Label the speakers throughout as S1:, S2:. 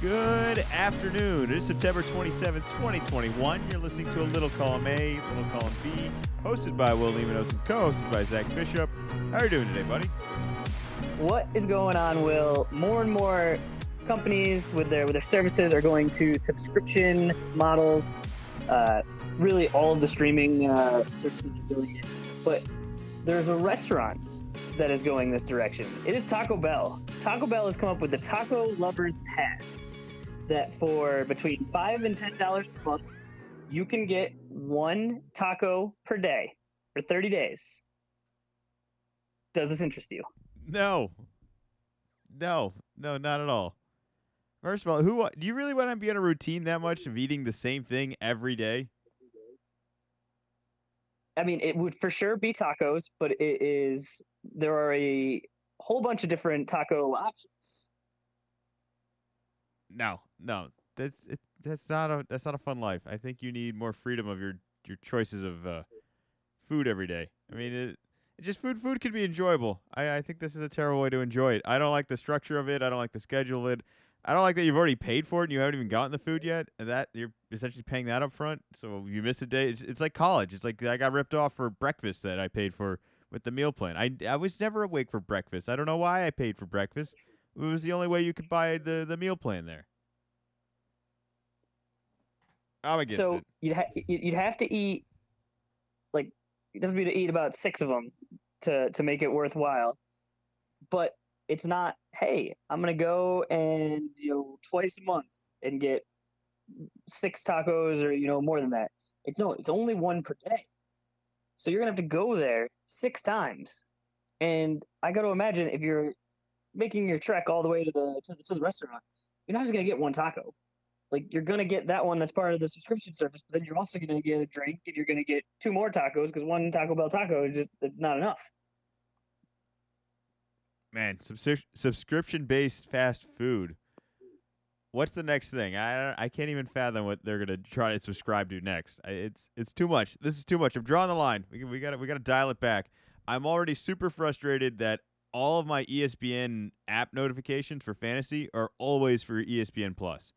S1: Good afternoon. It is September 27th, 2021. You're listening to a Little Column A, Little Column B, hosted by Will Lemanos and co-hosted by Zach Bishop. How are you doing today, buddy?
S2: What is going on, Will? More and more companies with their with their services are going to subscription models. Uh, really, all of the streaming uh, services are doing it. But there's a restaurant that is going this direction. It is Taco Bell. Taco Bell has come up with the Taco Lovers Pass. That for between five and ten dollars per month, you can get one taco per day for 30 days. Does this interest you?
S1: No. No. No, not at all. First of all, who do you really want to be in a routine that much of eating the same thing every day?
S2: I mean, it would for sure be tacos, but it is there are a whole bunch of different taco options.
S1: No, no. That's it, that's not a that's not a fun life. I think you need more freedom of your your choices of uh, food every day. I mean, it, it just food food can be enjoyable. I I think this is a terrible way to enjoy it. I don't like the structure of it. I don't like the schedule of it. I don't like that you've already paid for it and you haven't even gotten the food yet. And that you're essentially paying that up front. So you miss a day. It's, it's like college. It's like I got ripped off for breakfast that I paid for with the meal plan. I, I was never awake for breakfast. I don't know why I paid for breakfast. It was the only way you could buy the, the meal plan there. I'm against
S2: so
S1: it.
S2: you'd ha- you'd you'd have to eat like you'd have to be to eat about six of them to to make it worthwhile. But it's not. Hey, I'm gonna go and you know twice a month and get six tacos or you know more than that. It's no. It's only one per day. So you're gonna have to go there six times. And I got to imagine if you're making your trek all the way to the to the, to the restaurant, you're not just gonna get one taco like you're gonna get that one that's part of the subscription service, but then you're also gonna get a drink and you're gonna get two more tacos because one Taco Bell taco is just it's not enough.
S1: Man, subscri- subscription based fast food. What's the next thing? I I can't even fathom what they're gonna try to subscribe to next. I, it's it's too much. This is too much. I'm drawing the line. We we got we got to dial it back. I'm already super frustrated that all of my ESPN app notifications for fantasy are always for ESPN Plus,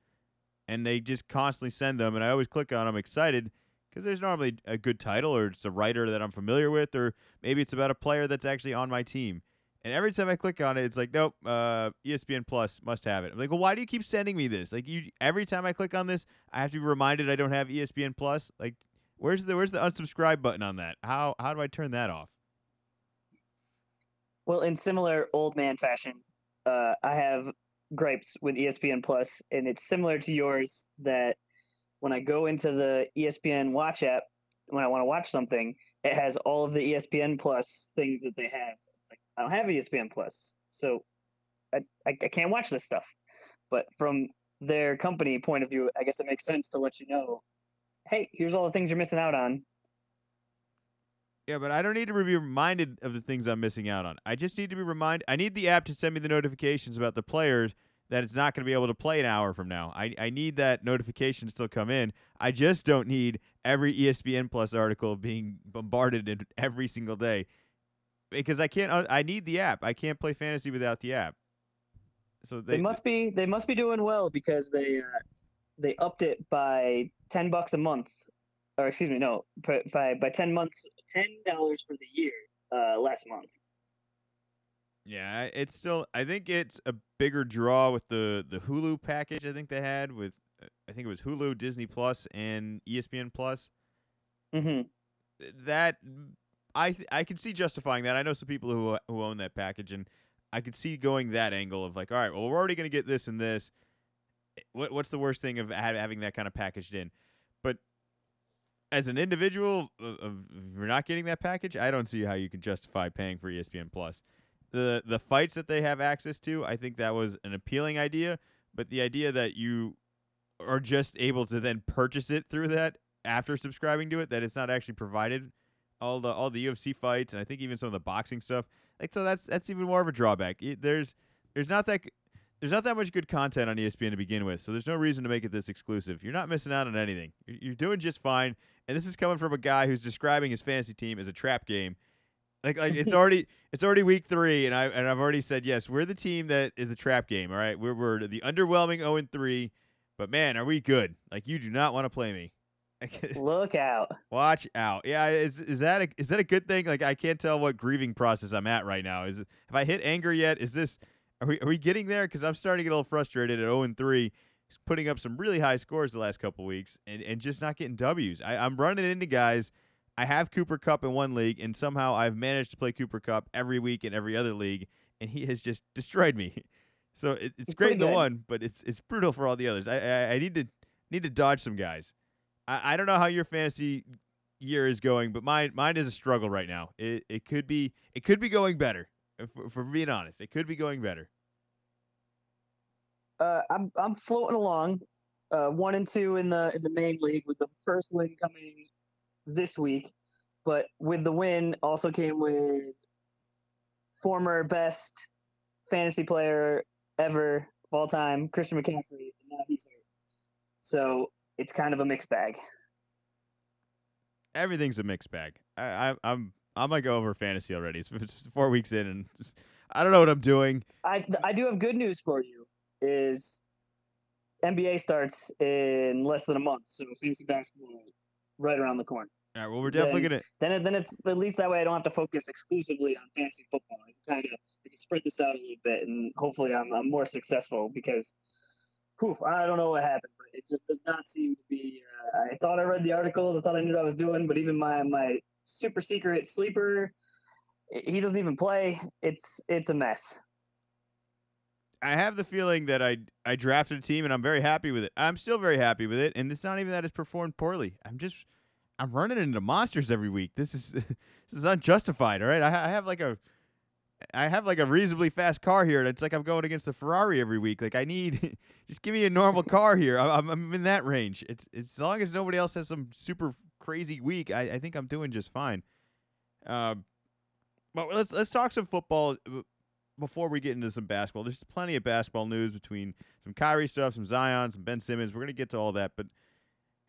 S1: and they just constantly send them, and I always click on them excited because there's normally a good title or it's a writer that I'm familiar with, or maybe it's about a player that's actually on my team. And every time I click on it, it's like, nope, uh, ESPN Plus must have it. I'm like, well, why do you keep sending me this? Like, you every time I click on this, I have to be reminded I don't have ESPN Plus. Like, where's the where's the unsubscribe button on that? How how do I turn that off?
S2: Well, in similar old man fashion, uh, I have gripes with ESPN Plus, and it's similar to yours that when I go into the ESPN Watch app when I want to watch something, it has all of the ESPN Plus things that they have. It's like I don't have ESPN Plus, so I, I, I can't watch this stuff. But from their company point of view, I guess it makes sense to let you know, hey, here's all the things you're missing out on.
S1: Yeah, but I don't need to be reminded of the things I'm missing out on. I just need to be reminded. I need the app to send me the notifications about the players that it's not going to be able to play an hour from now. I, I need that notification to still come in. I just don't need every ESPN Plus article being bombarded every single day because I can't. uh, I need the app. I can't play fantasy without the app. So
S2: They,
S1: they,
S2: must be they must be doing well because they uh, they upped it by ten bucks a month, or excuse me, no, by by, ten months, ten dollars for the year uh, last month.
S1: Yeah, it's still. I think it's a bigger draw with the the Hulu package. I think they had with. uh, I think it was Hulu, Disney Plus, and ESPN Plus.
S2: hmm
S1: That I th- I can see justifying that. I know some people who who own that package, and I could see going that angle of like, all right, well, we're already going to get this and this. What what's the worst thing of ha- having that kind of packaged in? As an individual, uh, if you're not getting that package, I don't see how you can justify paying for ESPN Plus. The the fights that they have access to, I think that was an appealing idea. But the idea that you are just able to then purchase it through that after subscribing to it, that it's not actually provided all the all the UFC fights, and I think even some of the boxing stuff. Like so, that's that's even more of a drawback. There's there's not that there's not that much good content on ESPN to begin with, so there's no reason to make it this exclusive. You're not missing out on anything. You're doing just fine. And this is coming from a guy who's describing his fantasy team as a trap game. Like like it's already it's already week three, and I and I've already said yes. We're the team that is the trap game. All right, we're we're the underwhelming zero and three, but man, are we good? Like you do not want to play me.
S2: Look out!
S1: Watch out! Yeah, is is that a is that a good thing? Like I can't tell what grieving process I'm at right now. Is have I hit anger yet? Is this are we are we getting there? Because I'm starting to get a little frustrated at zero and three. Putting up some really high scores the last couple weeks and, and just not getting W's. I, I'm running into guys I have Cooper Kupp in one league, and somehow I've managed to play Cooper Kupp every week in every other league, and he has just destroyed me. So it, it's great in the one, but it's it's brutal for all the others. I, I, I need to need to dodge some guys. I, I don't know how your fantasy year is going, but mine mine is a struggle right now. It it could be it could be going better. For, for being honest, it could be going better.
S2: Uh, I'm I'm floating along, uh, one and two in the in the main league with the first win coming this week, but with the win also came with former best fantasy player ever of all time, Christian McCaffrey, and now he's hurt. So it's kind of a mixed bag.
S1: Everything's a mixed bag. I, I I'm I'm like over fantasy already. It's, it's four weeks in, and I don't know what I'm doing.
S2: I I do have good news for you. Is NBA starts in less than a month, so fantasy basketball right around the corner.
S1: All right. Well, we're definitely
S2: then,
S1: gonna.
S2: Then, then it's at least that way I don't have to focus exclusively on fantasy football. I can kind of I can spread this out a little bit, and hopefully I'm I'm more successful because, whew, I don't know what happened, but it just does not seem to be. Uh, I thought I read the articles, I thought I knew what I was doing, but even my my super secret sleeper, he doesn't even play. It's it's a mess.
S1: I have the feeling that I I drafted a team and I'm very happy with it. I'm still very happy with it, and it's not even that it's performed poorly. I'm just I'm running into monsters every week. This is this is unjustified. All right, I, I have like a I have like a reasonably fast car here, and it's like I'm going against the Ferrari every week. Like I need just give me a normal car here. I'm, I'm in that range. It's, it's as long as nobody else has some super crazy week, I, I think I'm doing just fine. Uh, but let's let's talk some football uh, before we get into some basketball. There's plenty of basketball news between some Kyrie stuff, some Zion, some Ben Simmons. We're gonna get to all that, but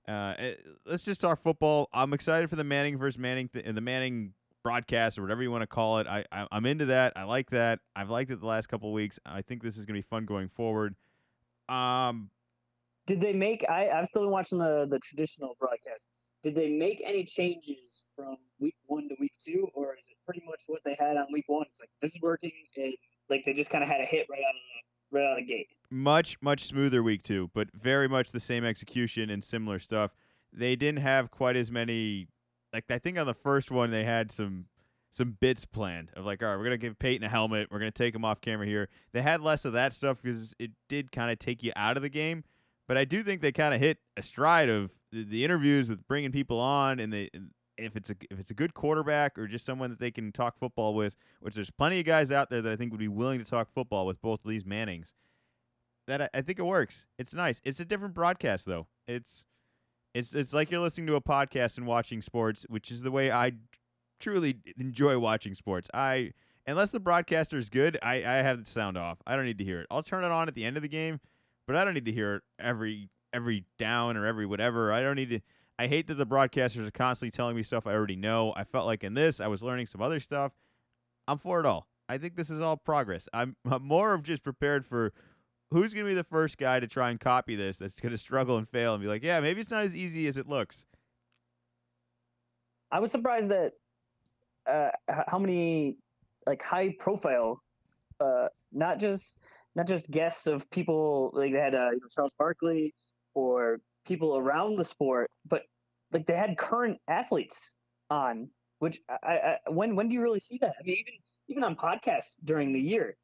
S1: uh, eh, let's just talk football. I'm excited for the Manning versus Manning, th- the Manning broadcast or whatever you want to call it. I, I am into that. I like that. I've liked it the last couple of weeks. I think this is gonna be fun going forward. Um,
S2: did they make? I I've still been watching the the traditional broadcast. Did they make any changes from week one to week two, or is it pretty much what they had on week one? It's like this is working, and like they just kind of had a hit right out of the right out of the gate.
S1: Much much smoother week two, but very much the same execution and similar stuff. They didn't have quite as many. Like I think on the first one they had some some bits planned of like, all right, we're gonna give Peyton a helmet, we're gonna take him off camera here. They had less of that stuff because it did kind of take you out of the game. But I do think they kind of hit a stride of the, the, interviews with bringing people on, and they if it's a if it's a good quarterback or just someone that they can talk football with, which there's plenty of guys out there that I think would be willing to talk football with both of these Mannings. That I, I think it works. It's nice. It's a different broadcast though. It's it's it's like you're listening to a podcast and watching sports, which is the way I truly enjoy watching sports. I unless the broadcaster is good, I I have the sound off. I don't need to hear it. I'll turn it on at the end of the game, but I don't need to hear it every every down or every whatever. I don't need to I hate that the broadcasters are constantly telling me stuff I already know. I felt like in this, I was learning some other stuff. I'm for it all. I think this is all progress. I'm, I'm more of just prepared for who's going to be the first guy to try and copy this that's going to struggle and fail and be like, yeah, maybe it's not as easy as it looks.
S2: I was surprised that uh, how many like high profile, uh, not just not just guests of people like they had uh, you know, Charles Barkley or people around the sport, but like they had current athletes on. Which I, I when when do you really see that? I mean, even even on podcasts during the year.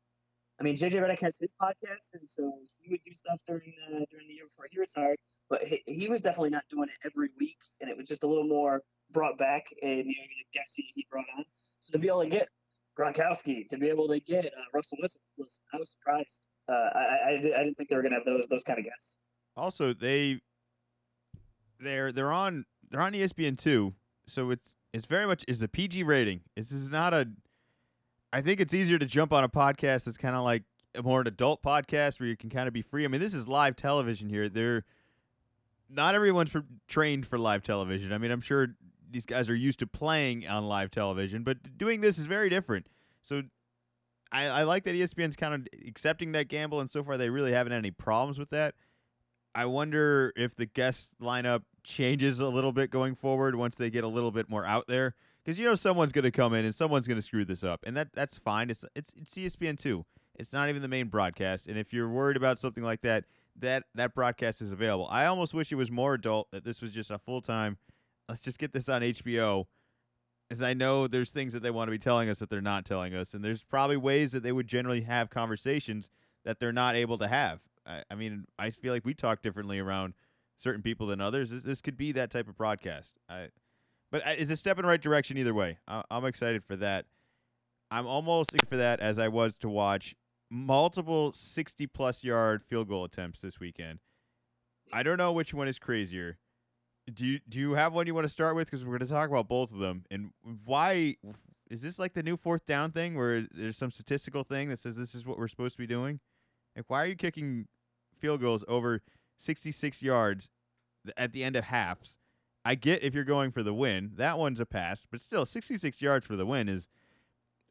S2: I mean, JJ Redick has his podcast, and so he would do stuff during the during the year before he retired. But he, he was definitely not doing it every week, and it was just a little more brought back, and you know, the guests he, he brought on. So to be able to get Gronkowski, to be able to get uh, Russell Wilson, was I was surprised. Uh, I, I, I didn't think they were gonna have those those kind of guests.
S1: Also, they they're they're on they're on ESPN two, so it's it's very much is a PG rating. This is not a. I think it's easier to jump on a podcast that's kind of like more an adult podcast where you can kind of be free. I mean, this is live television here. They're not everyone's for, trained for live television. I mean, I'm sure these guys are used to playing on live television, but doing this is very different. So I, I like that ESPN's kind of accepting that gamble, and so far they really haven't had any problems with that. I wonder if the guest lineup changes a little bit going forward once they get a little bit more out there, because you know someone's going to come in and someone's going to screw this up, and that that's fine. It's it's it's ESPN two. It's not even the main broadcast, and if you're worried about something like that, that that broadcast is available. I almost wish it was more adult that this was just a full time. Let's just get this on HBO is I know there's things that they want to be telling us that they're not telling us, and there's probably ways that they would generally have conversations that they're not able to have. I, I mean, I feel like we talk differently around certain people than others. This, this could be that type of broadcast. I, but uh, it's a step in the right direction either way. I, I'm excited for that. I'm almost for that as I was to watch multiple 60 plus yard field goal attempts this weekend. I don't know which one is crazier do you do you have one you want to start with? Because we're going to talk about both of them. And why is this like the new fourth down thing, where there's some statistical thing that says this is what we're supposed to be doing? Like, why are you kicking field goals over 66 yards at the end of halves? I get if you're going for the win, that one's a pass, but still, 66 yards for the win is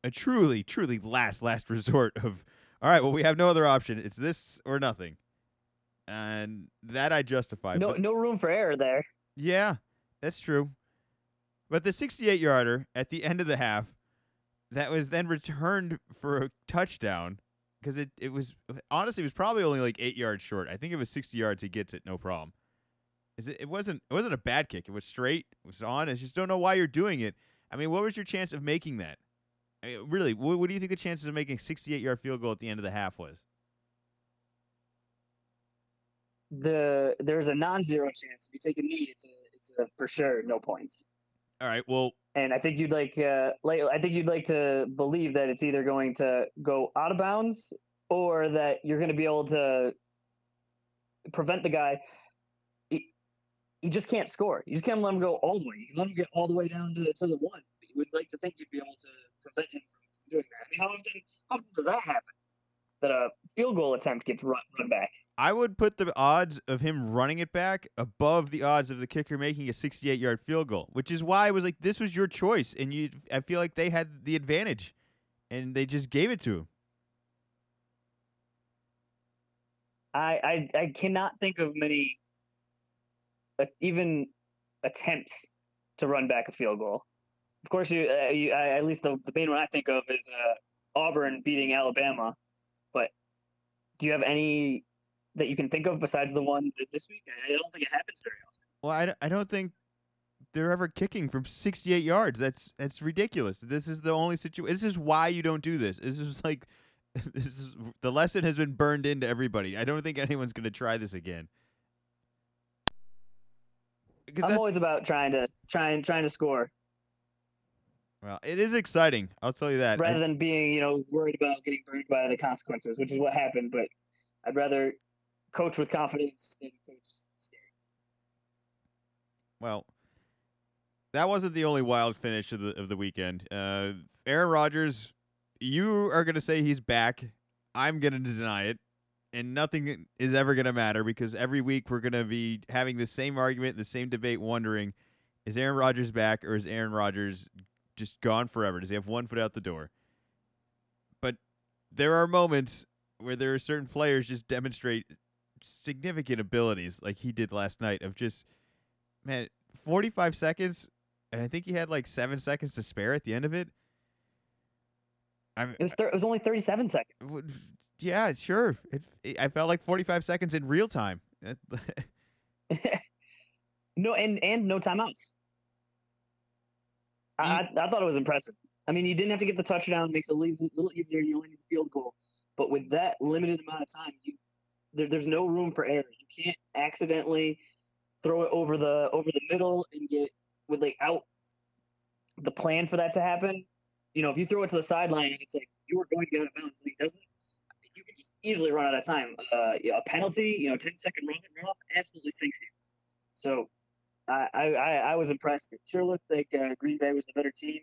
S1: a truly, truly last, last resort of. All right, well, we have no other option. It's this or nothing and that I justify.
S2: No, no room for error there.
S1: Yeah, that's true. But the 68 yarder at the end of the half, that was then returned for a touchdown because it, it was honestly it was probably only like eight yards short. I think it was 60 yards. He gets it, no problem. Is it? It wasn't. It wasn't a bad kick. It was straight. It was on. I just don't know why you're doing it. I mean, what was your chance of making that? I mean, really, what, what do you think the chances of making a 68 yard field goal at the end of the half was?
S2: the there's a non-zero chance if you take a knee, it's a it's a for sure no points.
S1: All right. Well,
S2: and I think you'd like uh, like I think you'd like to believe that it's either going to go out of bounds or that you're going to be able to prevent the guy. He, he just can't score. You just can't let him go all the way. You can let him get all the way down to, to the one. But you would like to think you'd be able to prevent him from, from doing that. I mean, how often how often does that happen? That a field goal attempt gets run, run back.
S1: I would put the odds of him running it back above the odds of the kicker making a 68 yard field goal, which is why I was like, this was your choice. And you, I feel like they had the advantage and they just gave it to him.
S2: I, I, I cannot think of many, uh, even attempts to run back a field goal. Of course, you, uh, you I, at least the, the main one I think of is uh, Auburn beating Alabama. But do you have any that you can think of besides the one this week? I don't think it happens very often.
S1: Well, I, I don't think they're ever kicking from 68 yards. That's that's ridiculous. This is the only situation. This is why you don't do this. This is like this is the lesson has been burned into everybody. I don't think anyone's going to try this again.
S2: I'm always about trying to trying trying to score.
S1: Well, it is exciting. I'll tell you that.
S2: Rather I, than being, you know, worried about getting burned by the consequences, which is what happened. But I'd rather coach with confidence and coach scary.
S1: Well, that wasn't the only wild finish of the of the weekend. Uh, Aaron Rodgers, you are gonna say he's back. I'm gonna deny it, and nothing is ever gonna matter because every week we're gonna be having the same argument, the same debate, wondering: is Aaron Rodgers back or is Aaron Rodgers just gone forever? Does he have one foot out the door? But there are moments where there are certain players just demonstrate significant abilities like he did last night of just man 45 seconds and I think he had like 7 seconds to spare at the end of it.
S2: I mean, it was thir- it was only 37 seconds.
S1: Yeah, sure. It, it, I felt like 45 seconds in real time.
S2: no and and no timeouts. I, I, thought it was impressive. I mean, you didn't have to get the touchdown; it makes it a little easier. You only need the field goal, but with that limited amount of time, you there, there's no room for error. You can't accidentally throw it over the over the middle and get with like out the plan for that to happen. You know, if you throw it to the sideline and it's like you are going to get out of bounds and he doesn't, you can just easily run out of time. Uh, a penalty, you know, 10 second run, run off absolutely sinks you. So I, I, I was impressed. It sure looked like uh, Green Bay was the better team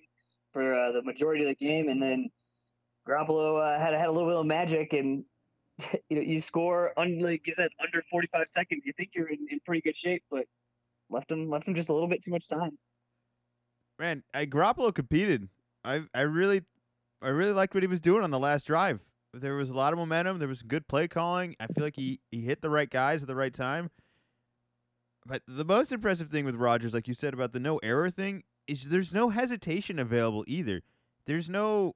S2: for uh, the majority of the game, and then Garoppolo uh, had had a little bit of magic and you know, you score un, like you said under 45 seconds. You think you're in, in pretty good shape, but left him left him just a little bit too much time.
S1: man, I Garoppolo competed. I I really I really liked what he was doing on the last drive. There was a lot of momentum. There was good play calling. I feel like he he hit the right guys at the right time. But the most impressive thing with Rodgers, like you said about the no error thing, is there's no hesitation available either. There's no,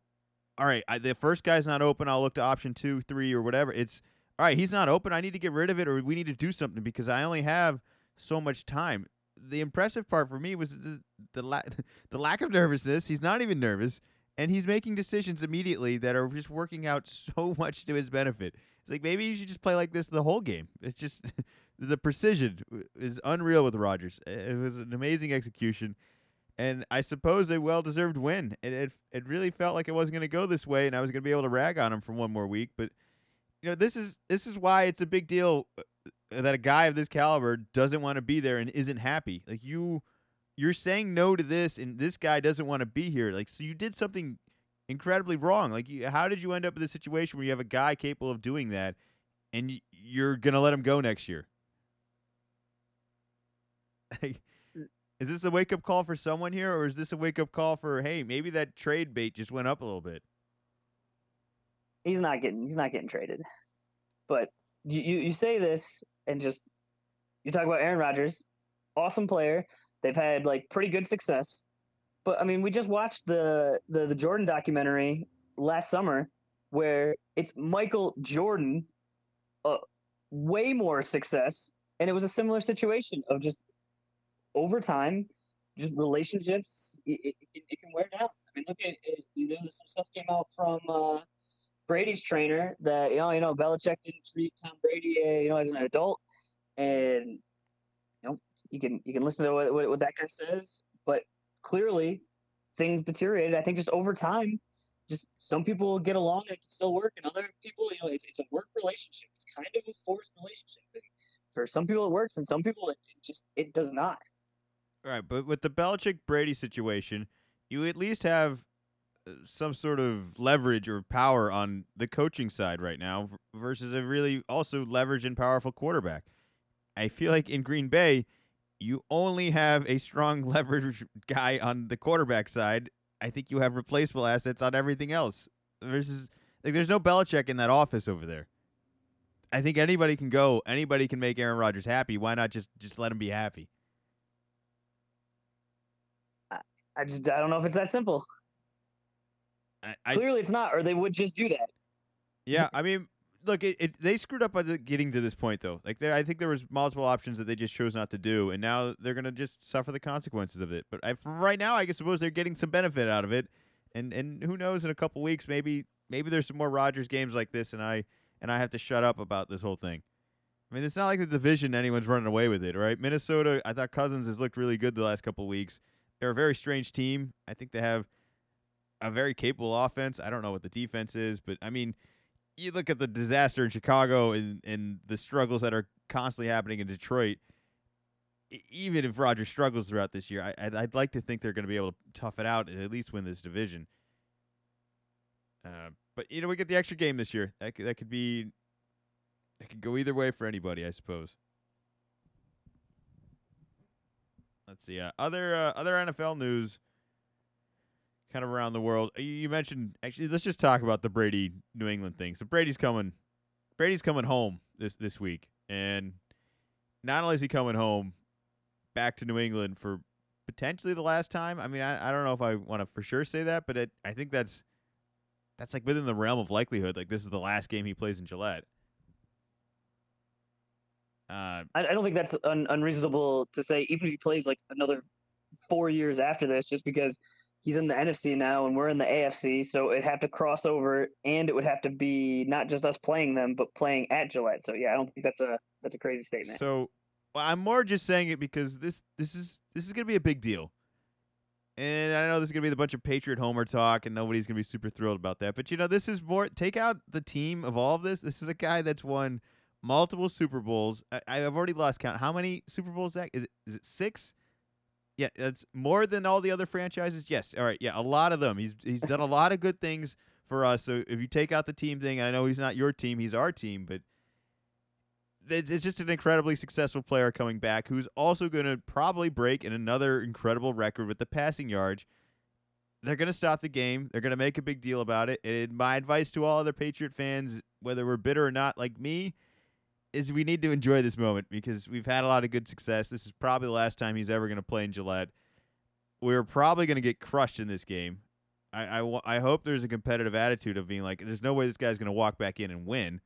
S1: all right, I, the first guy's not open. I'll look to option two, three, or whatever. It's all right. He's not open. I need to get rid of it, or we need to do something because I only have so much time. The impressive part for me was the the, la- the lack of nervousness. He's not even nervous, and he's making decisions immediately that are just working out so much to his benefit. It's like maybe you should just play like this the whole game. It's just the precision is unreal with Rodgers. It was an amazing execution, and I suppose a well-deserved win. It it, it really felt like it wasn't going to go this way, and I was going to be able to rag on him for one more week. But you know, this is this is why it's a big deal uh, that a guy of this caliber doesn't want to be there and isn't happy. Like you, you're saying no to this, and this guy doesn't want to be here. Like so, you did something incredibly wrong. Like, you, how did you end up in this situation where you have a guy capable of doing that, and you're gonna let him go next year? Is this a wake up call for someone here, or is this a wake up call for hey, maybe that trade bait just went up a little bit?
S2: He's not getting he's not getting traded. But you, you, you say this and just you talk about Aaron Rodgers, awesome player. They've had like pretty good success. But I mean, we just watched the the, the Jordan documentary last summer where it's Michael Jordan, uh, way more success, and it was a similar situation of just over time, just relationships, it, it, it can wear down. I mean, look at it, you know, some stuff came out from uh, Brady's trainer that you know, you know, Belichick didn't treat Tom Brady, uh, you know, as an adult, and you know, you can you can listen to what, what, what that guy says, but clearly things deteriorated. I think just over time, just some people get along and can still work, and other people, you know, it's it's a work relationship. It's kind of a forced relationship. For some people it works, and some people it, it just it does not.
S1: Right, but with the Belichick Brady situation, you at least have uh, some sort of leverage or power on the coaching side right now versus a really also leverage and powerful quarterback. I feel like in Green Bay, you only have a strong leverage guy on the quarterback side. I think you have replaceable assets on everything else. Versus like there's no Belichick in that office over there. I think anybody can go, anybody can make Aaron Rodgers happy. Why not just just let him be happy?
S2: I just I don't know if it's that simple.
S1: I, I,
S2: Clearly, it's not, or they would just do that.
S1: Yeah, I mean, look, it, it they screwed up by the, getting to this point though. Like, there, I think there was multiple options that they just chose not to do, and now they're gonna just suffer the consequences of it. But I, for right now, I guess suppose they're getting some benefit out of it, and and who knows? In a couple weeks, maybe maybe there's some more Rodgers games like this, and I and I have to shut up about this whole thing. I mean, it's not like the division anyone's running away with it, right? Minnesota, I thought Cousins has looked really good the last couple weeks. They're a very strange team. I think they have a very capable offense. I don't know what the defense is, but I mean, you look at the disaster in Chicago and, and the struggles that are constantly happening in Detroit. Even if Rodgers struggles throughout this year, I, I'd, I'd like to think they're going to be able to tough it out and at least win this division. Uh, but you know, we get the extra game this year. That could, that could be, it could go either way for anybody, I suppose. Let's see. Uh, other uh, other NFL news, kind of around the world. You, mentioned actually. Let's just talk about the Brady New England thing. So Brady's coming. Brady's coming home this this week, and not only is he coming home, back to New England for potentially the last time. I mean, I, I don't know if I want to for sure say that, but it, I think that's that's like within the realm of likelihood. Like this is the last game he plays in Gillette.
S2: Uh, I, I, don't think that's un, unreasonable to say, even if he plays like another four years after this, just because he's in the NFC now and we're in the AFC, so it'd have to cross over, and it would have to be not just us playing them, but playing at Gillette. So yeah, I don't think that's a that's a crazy statement.
S1: So well, I'm more just saying it because this this is this is gonna be a big deal. And I know this is gonna be a bunch of Patriot Homer talk, and nobody's gonna be super thrilled about that. But you know, this is more take out the team of all of this. This is a guy that's won multiple Super Bowls. I, I've already lost count. How many Super Bowls? Zach? Is it is it six? Yeah, that's more than all the other franchises. Yes. All right. Yeah, a lot of them. He's he's done a lot of good things for us. So if you take out the team thing, I know he's not your team, he's our team, but it's it's just an incredibly successful player coming back who's also going to probably break in another incredible record with the passing yards. They're going to stop the game. They're going to make a big deal about it. And my advice to all other Patriot fans, whether we're bitter or not, like me, is we need to enjoy this moment because we've had a lot of good success. This is probably the last time he's ever going to play in Gillette. We're probably going to get crushed in this game. I, I, I hope there's a competitive attitude of being like, there's no way this guy's going to walk back in and win.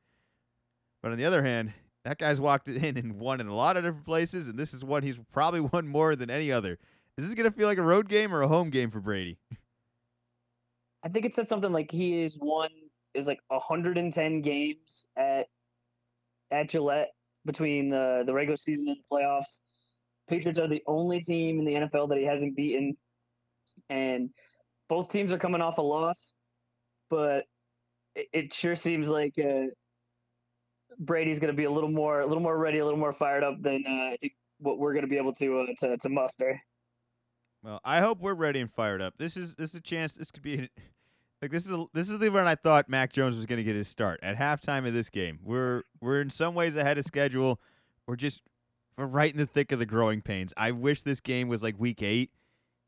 S1: But on the other hand, that guy's walked in and won in a lot of different places, and this is one he's probably won more than any other. Is this going to feel like a road game or a home game for Brady?
S2: I think it said something like he is won is like 110 games at at Gillette between the the regular season and the playoffs. Patriots are the only team in the NFL that he hasn't beaten, and both teams are coming off a loss. But it, it sure seems like uh, Brady's going to be a little more a little more ready, a little more fired up than uh, I think what we're going to be able to uh, to to muster.
S1: Well, I hope we're ready and fired up. This is this is a chance. This could be like this is a, this is the when I thought Mac Jones was going to get his start at halftime of this game. We're we're in some ways ahead of schedule. We're just we're right in the thick of the growing pains. I wish this game was like week eight,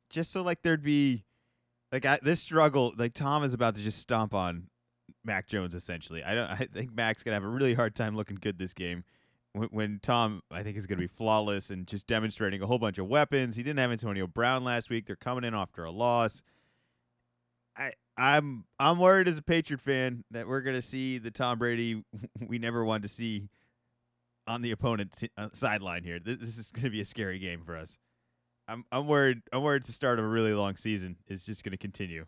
S1: just so like there'd be like I, this struggle. Like Tom is about to just stomp on Mac Jones essentially. I don't. I think Mac's gonna have a really hard time looking good this game. When, when Tom, I think, is going to be flawless and just demonstrating a whole bunch of weapons. He didn't have Antonio Brown last week. They're coming in after a loss. I, I'm I'm worried as a Patriot fan that we're gonna see the Tom Brady we never wanted to see on the opponent's uh, sideline here. This, is gonna be a scary game for us. I'm I'm worried. I'm worried the start of a really long season is just gonna continue.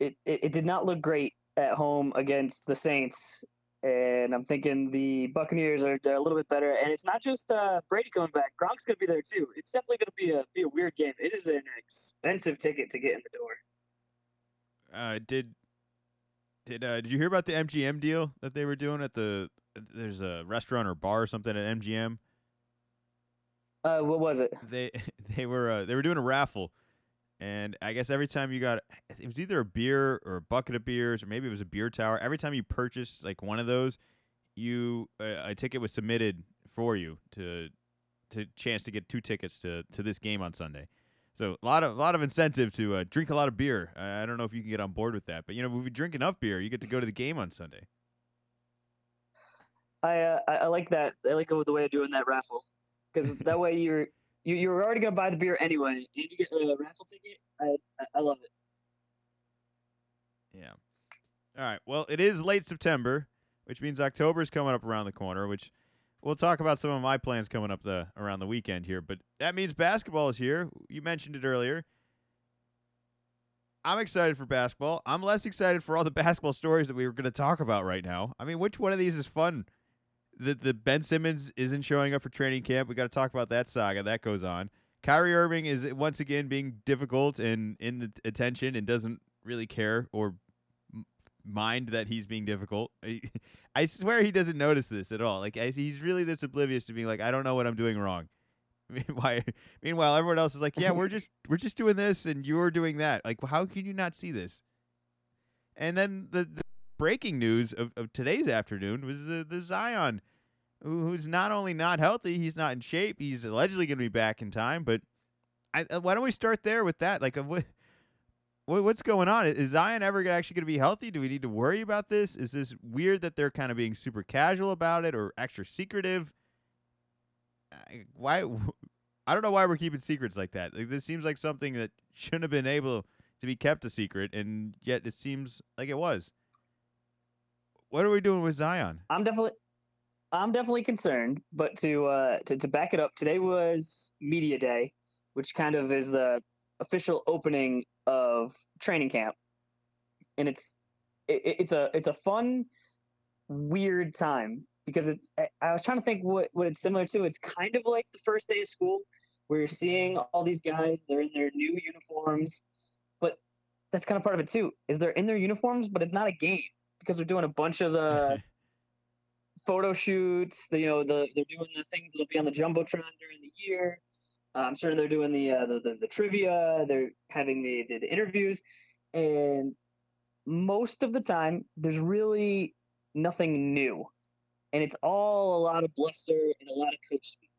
S2: It, it it did not look great at home against the Saints, and I'm thinking the Buccaneers are a little bit better. And it's not just uh, Brady coming back; Gronk's going to be there too. It's definitely going to be a be a weird game. It is an expensive ticket to get in the door.
S1: Uh, did did uh, did you hear about the MGM deal that they were doing at the? There's a restaurant or bar or something at MGM.
S2: Uh, what was it?
S1: They they were uh, they were doing a raffle, and I guess every time you got it was either a beer or a bucket of beers or maybe it was a beer tower. Every time you purchased like one of those, you uh, a ticket was submitted for you to to chance to get two tickets to to this game on Sunday. So a lot of a lot of incentive to uh, drink a lot of beer. I, I don't know if you can get on board with that, but you know if you drink enough beer, you get to go to the game on Sunday.
S2: I uh, I like that. I like the way of doing that raffle because that way you're you, you're already gonna buy the beer anyway, and you get a raffle ticket. I I, I love it.
S1: Yeah. All right. Well, it is late September, which means October is coming up around the corner. Which we'll talk about some of my plans coming up the around the weekend here. But that means basketball is here. You mentioned it earlier. I'm excited for basketball. I'm less excited for all the basketball stories that we were going to talk about right now. I mean, which one of these is fun? The the Ben Simmons isn't showing up for training camp. We got to talk about that saga that goes on. Kyrie Irving is once again being difficult and in the attention and doesn't really care or mind that he's being difficult. I, swear he doesn't notice this at all. Like he's really this oblivious to being like, I don't know what I'm doing wrong. Meanwhile, meanwhile, everyone else is like, yeah, we're just we're just doing this and you're doing that. Like, how can you not see this? And then the, the breaking news of, of today's afternoon was the, the Zion, who, who's not only not healthy, he's not in shape. He's allegedly going to be back in time. But I, uh, why don't we start there with that? Like, uh, what, what what's going on? Is Zion ever actually going to be healthy? Do we need to worry about this? Is this weird that they're kind of being super casual about it or extra secretive? Why? I don't know why we're keeping secrets like that. Like, this seems like something that shouldn't have been able to be kept a secret, and yet it seems like it was. What are we doing with Zion?
S2: I'm definitely I'm definitely concerned, but to uh to, to back it up, today was media day, which kind of is the official opening of training camp. And it's it, it's a it's a fun weird time because it's I- was trying to think what what it's similar to. It's kind of like the first day of school where you're seeing all these guys, they're in their new uniforms, but that's kind of part of it too. Is they're in their uniforms, but it's not a game because they're doing a bunch of the photo shoots. The, you know, the they're doing the things that'll be on the jumbotron during the year. Uh, I'm sure they're doing the, uh, the, the the trivia. They're having the, the the interviews, and most of the time, there's really nothing new, and it's all a lot of bluster and a lot of coach speak.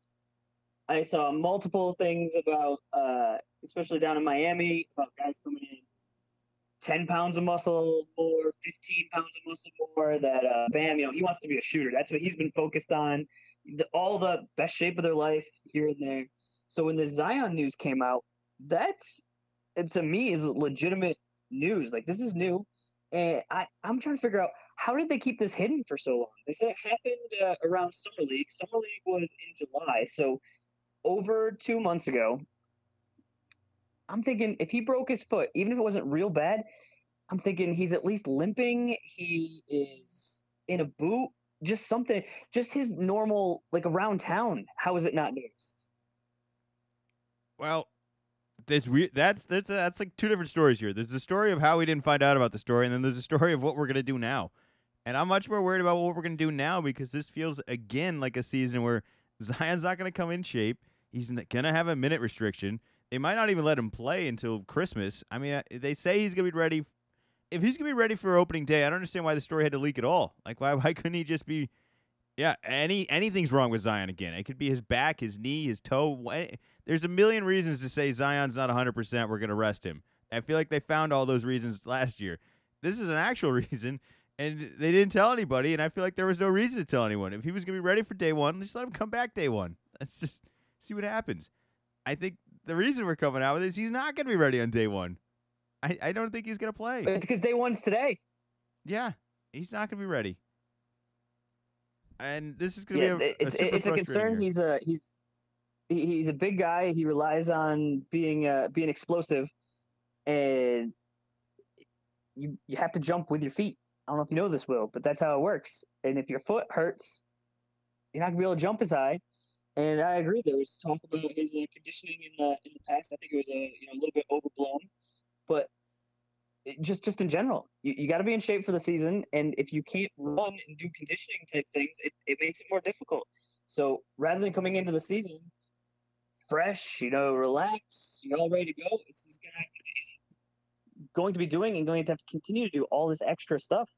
S2: I saw multiple things about, uh, especially down in Miami, about guys coming in 10 pounds of muscle more, 15 pounds of muscle more. That uh, Bam, you know, he wants to be a shooter. That's what he's been focused on. The, all the best shape of their life here and there. So when the Zion news came out, that's to me is legitimate news. Like this is new, and I I'm trying to figure out how did they keep this hidden for so long. They said it happened uh, around summer league. Summer league was in July, so over two months ago. I'm thinking if he broke his foot, even if it wasn't real bad, I'm thinking he's at least limping. He is in a boot, just something, just his normal, like around town. How is it not noticed?
S1: Well, that's weird. That's that's that's like two different stories here. There's the story of how we didn't find out about the story, and then there's a story of what we're gonna do now. And I'm much more worried about what we're gonna do now because this feels again like a season where Zion's not gonna come in shape. He's gonna have a minute restriction. They might not even let him play until Christmas. I mean, uh, they say he's gonna be ready. If he's gonna be ready for opening day, I don't understand why the story had to leak at all. Like, why why couldn't he just be? Yeah, any anything's wrong with Zion again. It could be his back, his knee, his toe. Eh, there's a million reasons to say Zion's not 100%. We're going to rest him. I feel like they found all those reasons last year. This is an actual reason, and they didn't tell anybody. And I feel like there was no reason to tell anyone. If he was going to be ready for day one, let's just let him come back day one. Let's just see what happens. I think the reason we're coming out with this, he's not going to be ready on day one. I, I don't think he's going to play.
S2: Because day one's today.
S1: Yeah, he's not going to be ready and this is going to
S2: yeah,
S1: be a,
S2: it's, a it's a concern. He's a he's he's a big guy. He relies on being uh, being explosive, and you you have to jump with your feet. I don't know if you know this, Will, but that's how it works. And if your foot hurts, you're not gonna be able to jump as high. And I agree. There was talk about his uh, conditioning in the in the past. I think it was a you know a little bit overblown, but just just in general, you, you got to be in shape for the season. And if you can't run and do conditioning type things, it, it makes it more difficult. So rather than coming into the season fresh, you know, relaxed, you're all ready to go, it's he's gonna he's going to be doing and going to have to continue to do all this extra stuff.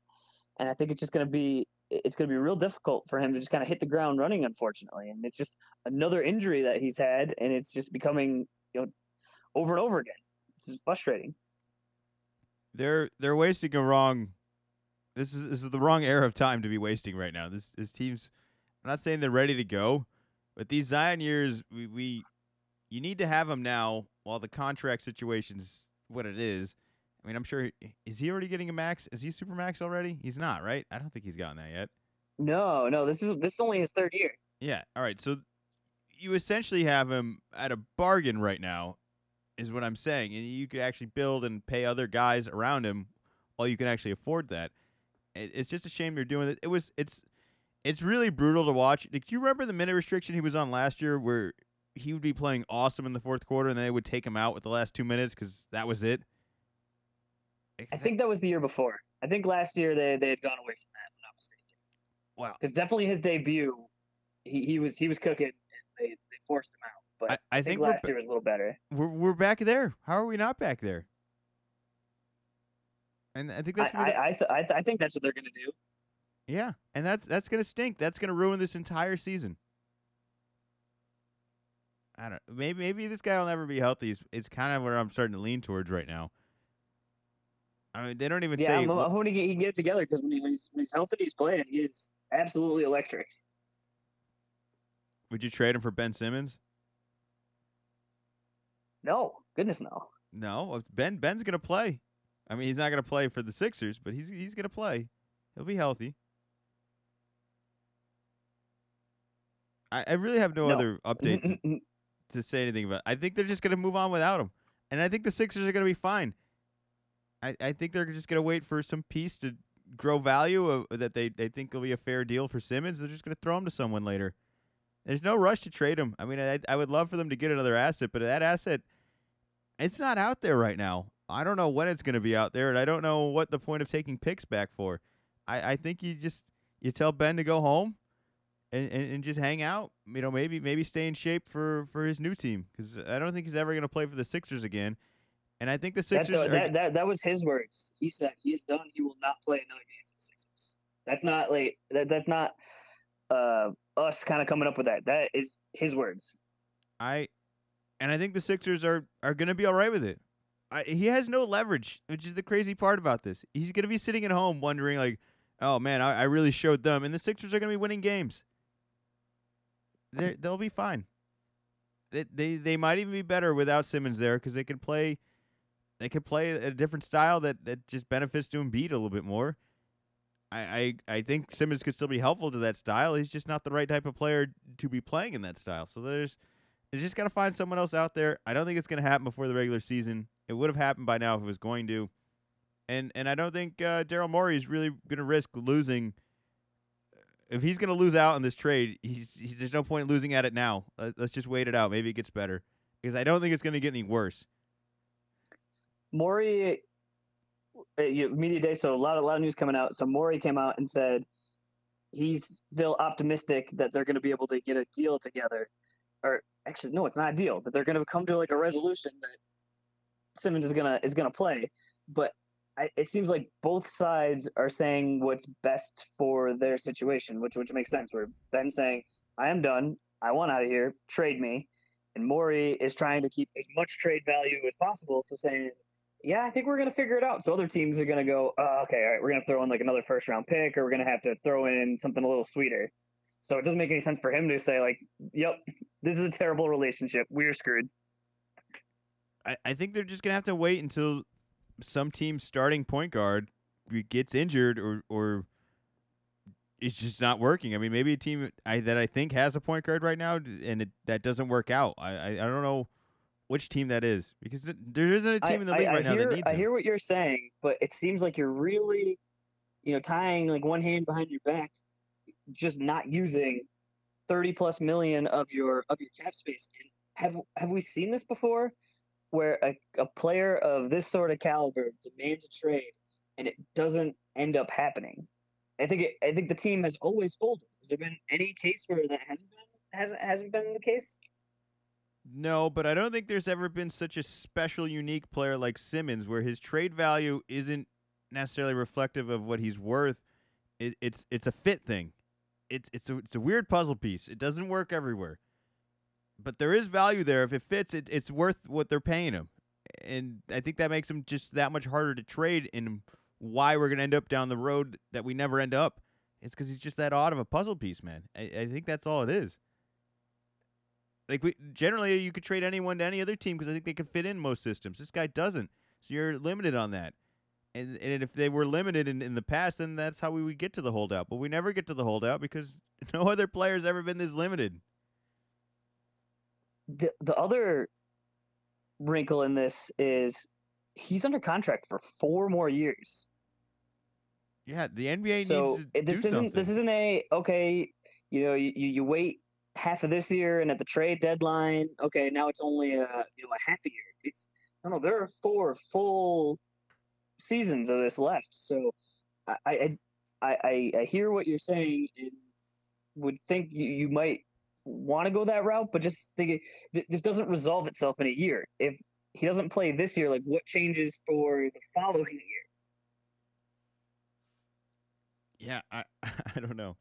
S2: And I think it's just going to be it's going to be real difficult for him to just kind of hit the ground running, unfortunately. And it's just another injury that he's had, and it's just becoming you know over and over again. It's frustrating
S1: they're they're wasting a wrong. This is this is the wrong era of time to be wasting right now. This this team's. I'm not saying they're ready to go, but these Zion years, we, we you need to have them now while the contract situation's what it is. I mean, I'm sure is he already getting a max? Is he super max already? He's not, right? I don't think he's gotten that yet.
S2: No, no. This is this is only his third year.
S1: Yeah. All right. So you essentially have him at a bargain right now is what I'm saying. And you could actually build and pay other guys around him while you can actually afford that. It's just a shame you're doing it. It was it's it's really brutal to watch. Do you remember the minute restriction he was on last year where he would be playing awesome in the fourth quarter and then they would take him out with the last two minutes because that was it?
S2: I think that was the year before. I think last year they, they had gone away from that, if I'm not mistaken.
S1: Wow.
S2: Because definitely his debut, he, he was he was cooking and they, they forced him out. But I, I, I think, think last year was a little better.
S1: We're we're back there. How are we not back there? And I think that's.
S2: I I, th- I, th- I think that's what they're gonna do.
S1: Yeah, and that's that's gonna stink. That's gonna ruin this entire season. I don't. Know. Maybe maybe this guy will never be healthy. It's, it's kind of where I'm starting to lean towards right now. I mean, they don't even
S2: yeah,
S1: say.
S2: I'm hoping he can get it together because when, he, when, he's, when he's healthy, he's playing. He is absolutely electric.
S1: Would you trade him for Ben Simmons?
S2: No, goodness no.
S1: No, Ben Ben's gonna play. I mean, he's not gonna play for the Sixers, but he's he's gonna play. He'll be healthy. I, I really have no, no. other updates to say anything about. I think they're just gonna move on without him, and I think the Sixers are gonna be fine. I, I think they're just gonna wait for some piece to grow value of, that they they think will be a fair deal for Simmons. They're just gonna throw him to someone later. There's no rush to trade him. I mean, I, I would love for them to get another asset, but that asset, it's not out there right now. I don't know when it's going to be out there, and I don't know what the point of taking picks back for. I, I think you just you tell Ben to go home and, and, and just hang out. You know, maybe maybe stay in shape for, for his new team because I don't think he's ever going to play for the Sixers again. And I think the Sixers.
S2: That, that, that, that was his words. He said he is done. He will not play another game for the Sixers. That's not like that, that's not uh, us kind of coming up with that. That is his words.
S1: I and I think the Sixers are are going to be all right with it. I, he has no leverage, which is the crazy part about this. He's going to be sitting at home wondering like, "Oh man, I, I really showed them," and the Sixers are going to be winning games. They they'll be fine. They, they they might even be better without Simmons there because they can play, they could play a different style that that just benefits to Embiid a little bit more. I, I I think Simmons could still be helpful to that style. He's just not the right type of player to be playing in that style. So there's they just got to find someone else out there. I don't think it's going to happen before the regular season. It would have happened by now if it was going to. And and I don't think uh, Daryl Morey is really going to risk losing. If he's going to lose out in this trade, he's, he's there's no point losing at it now. Let's just wait it out. Maybe it gets better because I don't think it's going to get any worse.
S2: Morey, uh, media day, so a lot, a lot of news coming out. So Morey came out and said he's still optimistic that they're going to be able to get a deal together, or actually, no, it's not a deal. That they're going to come to like a resolution that Simmons is gonna is gonna play. But I, it seems like both sides are saying what's best for their situation, which which makes sense. Where Ben saying, "I am done. I want out of here. Trade me," and Morey is trying to keep as much trade value as possible. So saying, "Yeah, I think we're gonna figure it out." So other teams are gonna go, oh, "Okay, all right, we're gonna throw in like another first round pick, or we're gonna have to throw in something a little sweeter." So it doesn't make any sense for him to say like, "Yep, this is a terrible relationship. We're screwed."
S1: I, I think they're just gonna have to wait until some team's starting point guard gets injured or or it's just not working. I mean, maybe a team I, that I think has a point guard right now and it, that doesn't work out. I, I, I don't know which team that is because there isn't a team I, in the league right
S2: hear,
S1: now that needs.
S2: I hear what you're saying, but it seems like you're really, you know, tying like one hand behind your back, just not using thirty plus million of your of your cap space. And have have we seen this before? where a, a player of this sort of caliber demands a trade and it doesn't end up happening. I think it, I think the team has always folded. Has there been any case where that hasn't been hasn't hasn't been the case?
S1: No, but I don't think there's ever been such a special, unique player like Simmons, where his trade value isn't necessarily reflective of what he's worth. It, it's it's a fit thing. It's it's a it's a weird puzzle piece. It doesn't work everywhere but there is value there. If it fits, it, it's worth what they're paying him. And I think that makes him just that much harder to trade. And why we're to end up down the road that we never end up It's because he's just that odd of a puzzle piece, man. I, I think that's all it is. Like we generally, you could trade anyone to any other team because I think they can fit in most systems. This guy doesn't, so you're limited on that. And and if they were limited in, in the past, then that's how we would get to the holdout. But we never get to the holdout because no other player's ever been this limited
S2: the the other wrinkle in this is he's under contract for four more years.
S1: Yeah, the NBA
S2: so
S1: needs to
S2: this
S1: do
S2: isn't
S1: something.
S2: this isn't a okay. You know, you, you wait half of this year, and at the trade deadline, okay, now it's only a you know a half a year. It's no, no, there are four full seasons of this left. So I I I, I hear what you're saying and would think you, you might want to go that route, but just think it, this doesn't resolve itself in a year. If he doesn't play this year, like what changes for the following year?
S1: Yeah, I I don't know.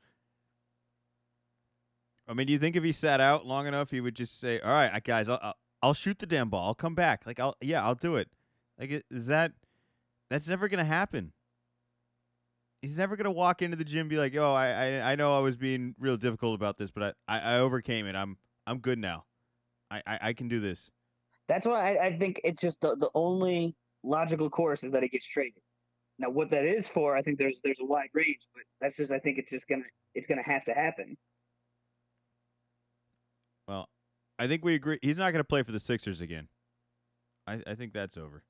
S1: I mean, do you think if he sat out long enough, he would just say, "All right, guys, I'll I'll, I'll shoot the damn ball. I'll come back. Like, I'll yeah, I'll do it." Like, is that that's never gonna happen he's never gonna walk into the gym and be like, "Oh, I, I, I know I was being real difficult about this, but I, I, I overcame it. I'm, I'm good now. I, I, I can do this."
S2: That's why I, I think it's just the the only logical course is that he gets traded. Now, what that is for, I think there's there's a wide range, but that's just I think it's just gonna it's gonna have to happen.
S1: Well, I think we agree. He's not gonna play for the Sixers again. I, I think that's over.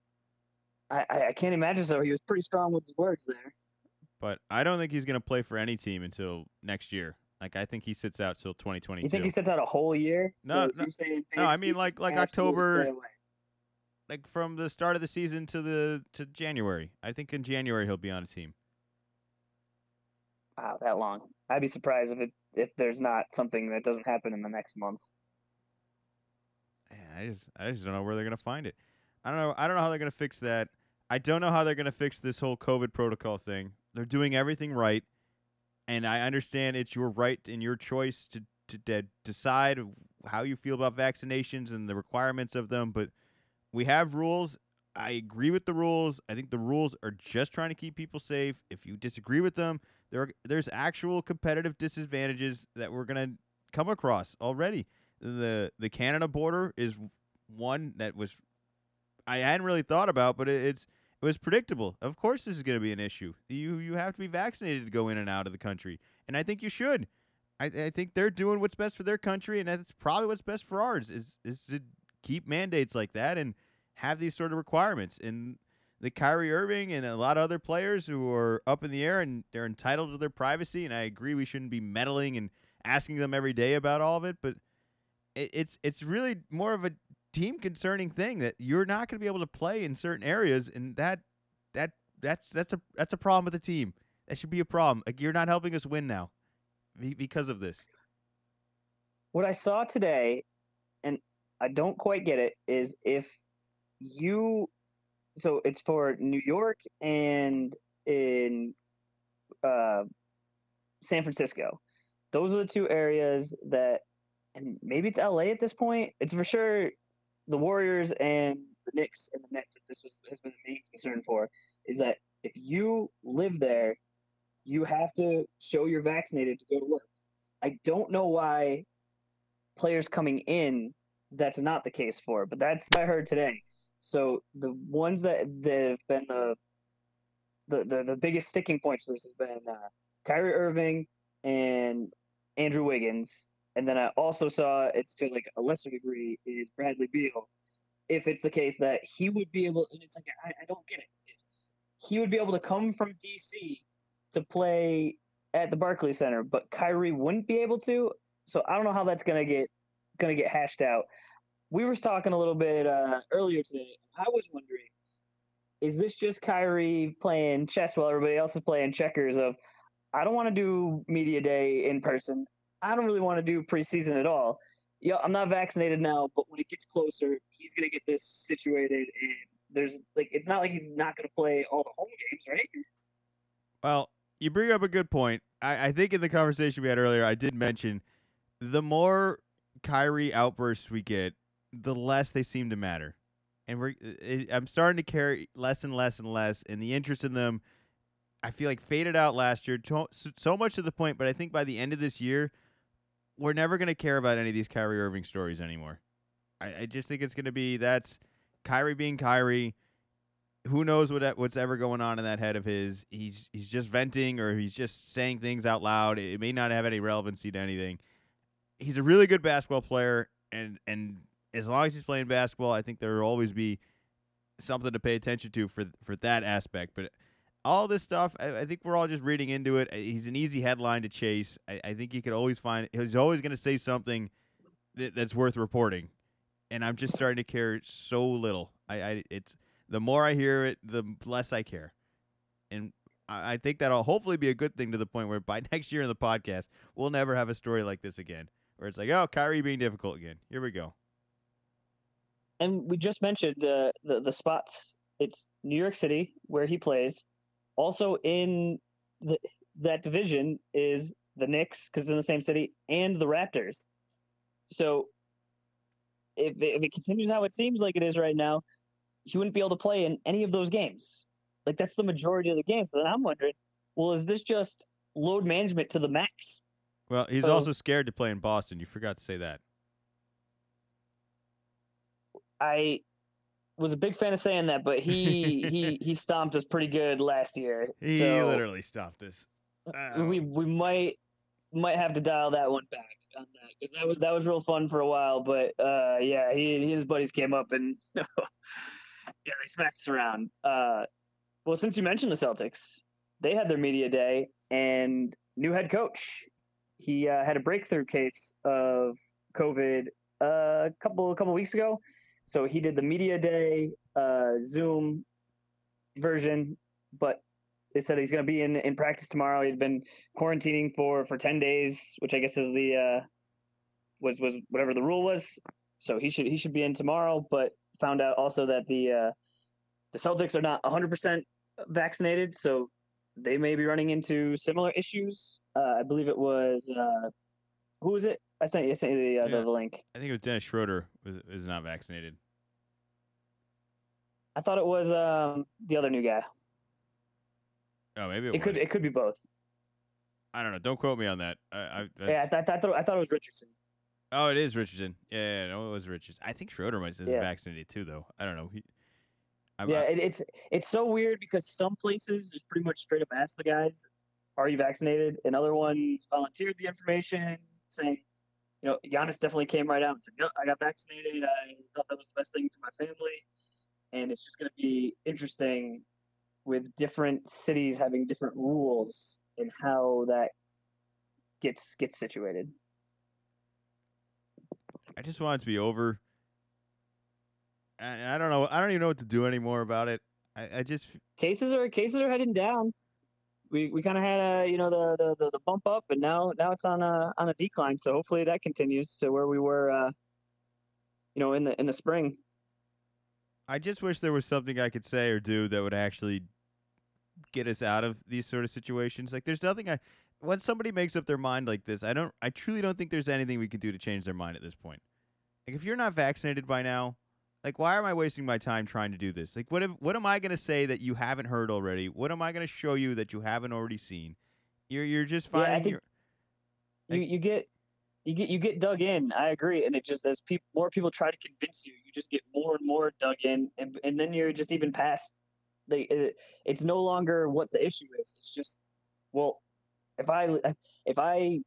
S2: I, I can't imagine so. He was pretty strong with his words there.
S1: But I don't think he's going to play for any team until next year. Like I think he sits out till 2022.
S2: You think he sits out a whole year?
S1: No, so no, no. I mean like like October, like from the start of the season to the to January. I think in January he'll be on a team.
S2: Wow, that long. I'd be surprised if it if there's not something that doesn't happen in the next month.
S1: I just I just don't know where they're gonna find it. I don't know. I don't know how they're gonna fix that. I don't know how they're gonna fix this whole COVID protocol thing. They're doing everything right. and I understand it's your right and your choice to to de- decide how you feel about vaccinations and the requirements of them, but we have rules. I agree with the rules. I think the rules are just trying to keep people safe. If you disagree with them, there are, there's actual competitive disadvantages that we're to come across already. The the Canada border is one that was I hadn't really thought about, but it, it's it was predictable. Of course, this is going to be an issue. You you have to be vaccinated to go in and out of the country, and I think you should. I, I think they're doing what's best for their country, and that's probably what's best for ours. Is is to keep mandates like that and have these sort of requirements. And the Kyrie Irving and a lot of other players who are up in the air and they're entitled to their privacy. And I agree we shouldn't be meddling and asking them every day about all of it, but it, it's it's really more of a team concerning thing that you're not going to be able to play in certain areas, and that that that's that's a that's a problem with the team. That should be a problem. Like you're not helping us win now because of this.
S2: What I saw today, and I don't quite get it, is if you, so it's for New York and in uh, San Francisco. Those are the two areas that, and maybe it's LA at this point. It's for sure the Warriors and the Knicks and the Nets that this was, has been the main concern for is that if you live there, you have to show you're vaccinated to go to work. I don't know why players coming in that's not the case for, but that's what I heard today. So the ones that, that have been the, the the the biggest sticking points for this has been uh, Kyrie Irving and Andrew Wiggins, and then I also saw it's to like a lesser degree is Bradley Beal. If it's the case that he would be able, and it's like I, I don't get it. He would be able to come from DC to play at the Barclays Center, but Kyrie wouldn't be able to. So I don't know how that's gonna get gonna get hashed out. We were talking a little bit uh, earlier today. I was wondering, is this just Kyrie playing chess while everybody else is playing checkers? Of I don't want to do media day in person. I don't really want to do preseason at all. Yeah, I'm not vaccinated now, but when it gets closer, he's gonna get this situated, and there's like it's not like he's not gonna play all the home games, right?
S1: Well, you bring up a good point. I, I think in the conversation we had earlier, I did mention the more Kyrie outbursts we get, the less they seem to matter, and we're it, I'm starting to care less and less and less, and the interest in them. I feel like faded out last year, to, so much to the point. But I think by the end of this year, we're never going to care about any of these Kyrie Irving stories anymore. I, I just think it's going to be that's Kyrie being Kyrie who knows what what's ever going on in that head of his? He's he's just venting or he's just saying things out loud. It may not have any relevancy to anything. He's a really good basketball player, and and as long as he's playing basketball, I think there will always be something to pay attention to for for that aspect. But all this stuff, I, I think we're all just reading into it. He's an easy headline to chase. I, I think he could always find. He's always going to say something that, that's worth reporting, and I'm just starting to care so little. I, I it's the more I hear it, the less I care. And I, I think that'll hopefully be a good thing to the point where by next year in the podcast, we'll never have a story like this again, where it's like, oh, Kyrie being difficult again. Here we go.
S2: And we just mentioned uh, the the spots. It's New York City where he plays. Also in the, that division is the Knicks because in the same city and the Raptors. So if if it continues how it seems like it is right now, he wouldn't be able to play in any of those games. Like that's the majority of the games. So then I'm wondering, well, is this just load management to the max?
S1: Well, he's so, also scared to play in Boston. You forgot to say that.
S2: I was a big fan of saying that, but he he he stomped us pretty good last year.
S1: He
S2: so
S1: literally stomped us.
S2: Uh, we we might might have to dial that one back on that because that was that was real fun for a while. But uh, yeah, he, he and his buddies came up and yeah, they smacked us around. Uh, well, since you mentioned the Celtics, they had their media day, and new head coach. He uh, had a breakthrough case of COVID uh, a couple a couple weeks ago. So he did the media day uh, Zoom version, but they said he's going to be in, in practice tomorrow. He'd been quarantining for, for ten days, which I guess is the uh, was was whatever the rule was. So he should he should be in tomorrow. But found out also that the uh, the Celtics are not 100% vaccinated, so they may be running into similar issues. Uh, I believe it was uh, who was it? I sent you, I sent you the, uh,
S1: Yeah.
S2: the, the link.
S1: I think it was Dennis Schroeder was is not vaccinated.
S2: I thought it was um, the other new guy.
S1: Oh, maybe it,
S2: It could it could be both.
S1: I don't know. Don't quote me on that. I, I,
S2: Yeah, I, th- I thought I thought it was Richardson.
S1: Oh, it is Richardson. Yeah, yeah, no, it was Richardson. I think Schroeder might have
S2: Yeah.
S1: vaccinated too, though. I don't know. He,
S2: Yeah, it, it's it's so weird because some places just pretty much straight up ask the guys, "Are you vaccinated?" and other ones volunteered the information, saying, you know, Giannis definitely came right out and said, "No, I got vaccinated. I thought that was the best thing for my family," and it's just going to be interesting with different cities having different rules and how that gets gets situated.
S1: I just want it to be over. And I don't know. I don't even know what to do anymore about it. I, I just
S2: cases are cases are heading down. We we kind of had a you know the, the the the bump up, and now now it's on a on a decline. So hopefully that continues to where we were, uh, you know, in the in the spring.
S1: I just wish there was something I could say or do that would actually get us out of these sort of situations. Like there's nothing I when somebody makes up their mind like this, I don't I truly don't think there's anything we can do to change their mind at this point. Like if you're not vaccinated by now, like why am I wasting my time trying to do this? Like what if, what am I going to say that you haven't heard already? What am I going to show you that you haven't already seen? You're you're just
S2: Yeah, I
S1: finding
S2: think-
S1: your
S2: You
S1: Like-
S2: you get you get you get dug in. I agree, and it just as people more people try to convince you, you just get more and more dug in, and and then you're just even past the. It, uh, it's no longer what the issue is. It's just well, if I if I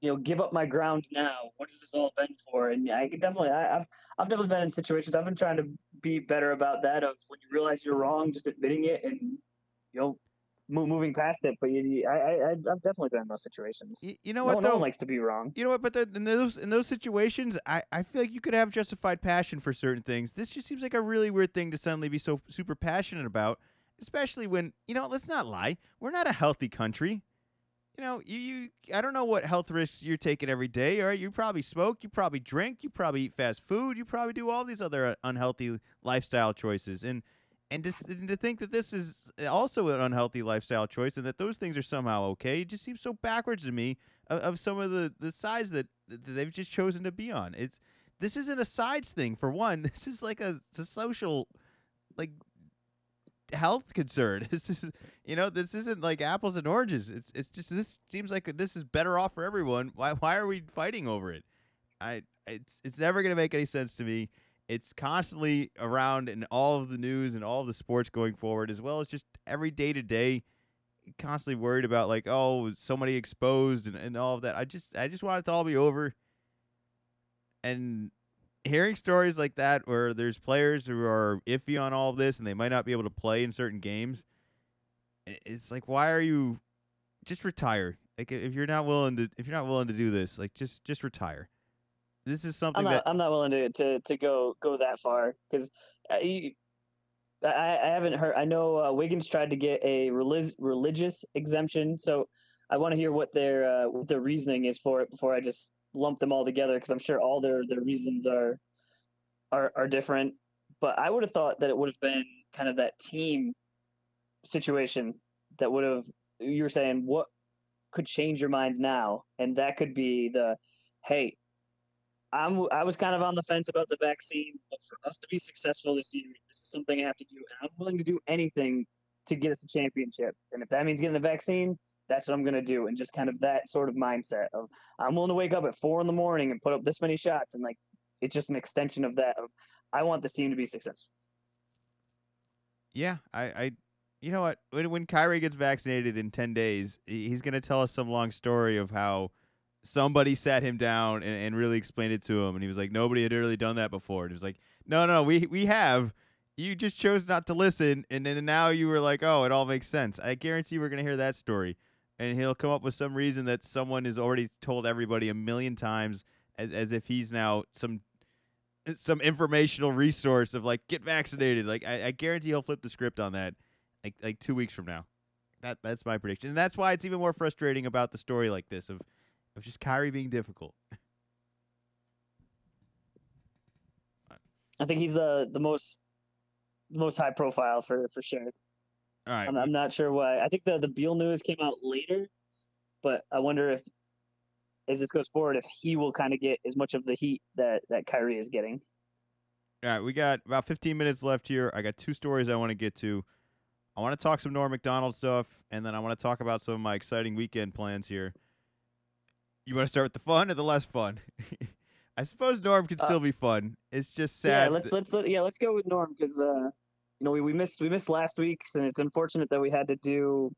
S2: you know give up my ground now, what has this all been for? And I could definitely I, I've I've definitely been in situations. I've been trying to be better about that. Of when you realize you're wrong, just admitting it and you know. mo- Moving past it, but you, I, I, I've definitely been in those situations.
S1: y- you know
S2: No,
S1: what
S2: no
S1: though?
S2: one likes to be wrong.
S1: You know what? But the, in those in those situations, I, I feel like you could have justified passion for certain things. This just seems like a really weird thing to suddenly be so super passionate about, especially when you know. Let's not lie. We're not a healthy country. You know, you, you I don't know what health risks you're taking every day. All right, you probably smoke, you probably drink, you probably eat fast food, you probably do all these other uh, unhealthy lifestyle choices, and and to, and to think that this is also an unhealthy lifestyle choice and that those things are somehow okay, it just seems so backwards to me of, of some of the the sides that, that they've just chosen to be on. It's this isn't a sides thing for one. This is like a, a social like health concern. This is you know this isn't like apples and oranges. It's it's just this seems like this is better off for everyone. Why why are we fighting over it? I it's it's never gonna make any sense to me. It's constantly around in all of the news and all of the sports going forward, as well as just every day to day constantly worried about like oh somebody exposed and, and all of that i just i just want it to all be over and hearing stories like that where there's players who are iffy on all of this and they might not be able to play in certain games it's like why are you just retire like if you're not willing to if you're not willing to do this like just just retire this is something
S2: I'm not.
S1: that
S2: I'm not willing to to, to go go that far because I, I I haven't heard. I know uh, Wiggins tried to get a relig- religious exemption, so I want to hear what their uh, what their reasoning is for it before I just lump them all together because I'm sure all their their reasons are are are different. But I would have thought that it would have been kind of that team situation that would have you were saying what could change your mind now, and that could be the hey, I'm I was kind of on the fence about the vaccine, but for us to be successful this year, this is something I have to do, and I'm willing to do anything to get us a championship. And if that means getting the vaccine, that's what I'm gonna do. And just kind of that sort of mindset of I'm willing to wake up at four in the morning and put up this many shots, and like it's just an extension of that. Of I want this team to be successful.
S1: Yeah, I, I, you know what? When when Kyrie gets vaccinated in ten days, he's gonna tell us some long story of how somebody sat him down and, and really explained it to him, and he was like, nobody had really done that before. And he was like, no, no, we we have. You just chose not to listen, and then now you were like, oh, it all makes sense. I guarantee we're gonna hear that story, and he'll come up with some reason that someone has already told everybody a million times, as as if he's now some some informational resource of like get vaccinated. Like I, I guarantee he'll flip the script on that, like like two weeks from now. That that's my prediction, and that's why it's even more frustrating about the story like this of of just Kyrie being difficult.
S2: I think he's the the most the most high profile for for sure.
S1: All right.
S2: I'm, I'm not sure why. I think the the Beal news came out later, but I wonder if as this goes forward, if he will kind of get as much of the heat that that Kyrie is getting.
S1: All right, we got about 15 minutes left here. I got two stories I want to get to. I want to talk some Norm Macdonald stuff, and then I want to talk about some of my exciting weekend plans here. You want to start with the fun or the less fun? I suppose Norm can
S2: Uh,
S1: still be fun. It's just sad.
S2: Yeah, let's let's let, yeah let's go with Norm because uh, you know we, we missed we missed last week's and it's unfortunate that we had to do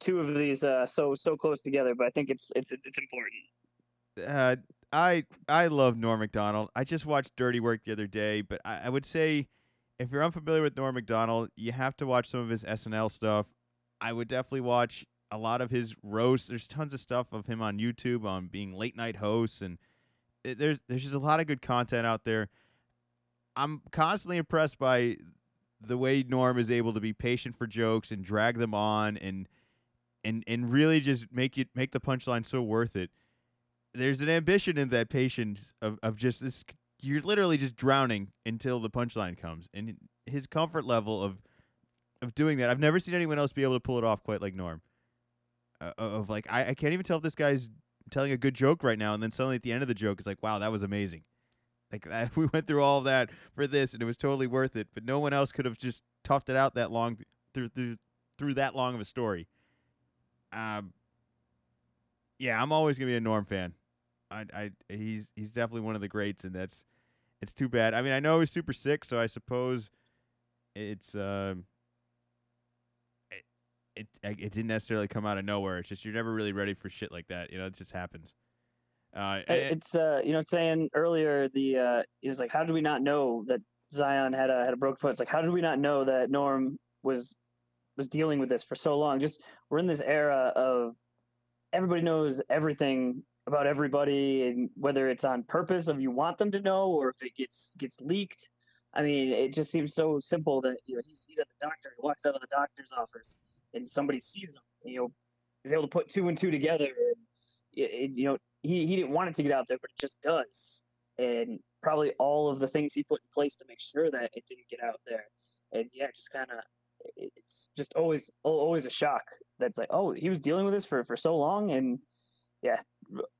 S2: two of these uh so so close together, but I think it's it's it's, important.
S1: uh, I I love Norm Macdonald. I just watched Dirty Work the other day, but I, I would say if you're unfamiliar with Norm Macdonald, you have to watch some of his SNL stuff. I would definitely watch a lot of his roasts. There's tons of stuff of him on YouTube on being late night hosts, and it, there's there's just a lot of good content out there. I'm constantly impressed by the way Norm is able to be patient for jokes and drag them on and and and really just make it make the punchline so worth it there's an ambition in that patience of, of just this you're literally just drowning until the punchline comes. And his comfort level of of doing that i've never seen anyone else be able to pull it off quite like norm. Uh, of like I, I can't even tell if this guy's telling a good joke right now and then suddenly at the end of the joke it's like wow that was amazing like I, we went through all that for this and it was totally worth it but no one else could have just toughed it out that long through through through that long of a story um yeah i'm always gonna be a norm fan I, I, he's he's definitely one of the greats, and that's it's too bad. I mean, I know he's super sick, so I suppose it's um, it, it it didn't necessarily come out of nowhere. It's just you're never really ready for shit like that. You know, it just happens. Uh,
S2: It's uh you know saying earlier the uh it was like how did we not know that Zion had a had a broken foot? It's like how did we not know that Norm was was dealing with this for so long? Just we're in this era of everybody knows everything about everybody and whether it's on purpose of you want them to know or if it gets gets leaked. I mean, it just seems so simple that you know he's he's at the doctor, he walks out of the doctor's office and somebody sees him, you know, is able to put two and two together and it, it, you know he, he didn't want it to get out there, but it just does. And probably all of the things he put in place to make sure that it didn't get out there. And yeah, just kind of, it's just always always a shock. That's like, oh, he was dealing with this for, for so long. And yeah,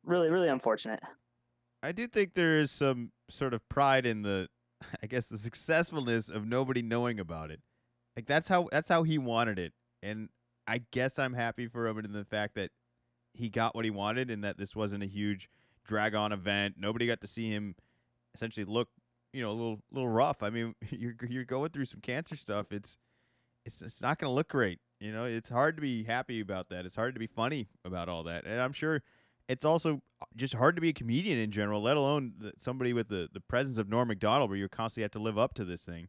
S2: really, really unfortunate.
S1: I do think there is some sort of pride in the, I guess, the successfulness of nobody knowing about it. Like that's how that's how he wanted it, and I guess I'm happy for him in the fact that he got what he wanted, and that this wasn't a huge drag on event. Nobody got to see him essentially look, you know, a little little rough. I mean, you're you're going through some cancer stuff. It's it's it's not going to look great. You know, it's hard to be happy about that. It's hard to be funny about all that, and I'm sure it's also just hard to be a comedian in general, let alone the, somebody with the, the presence of Norm Macdonald, where you constantly have to live up to this thing.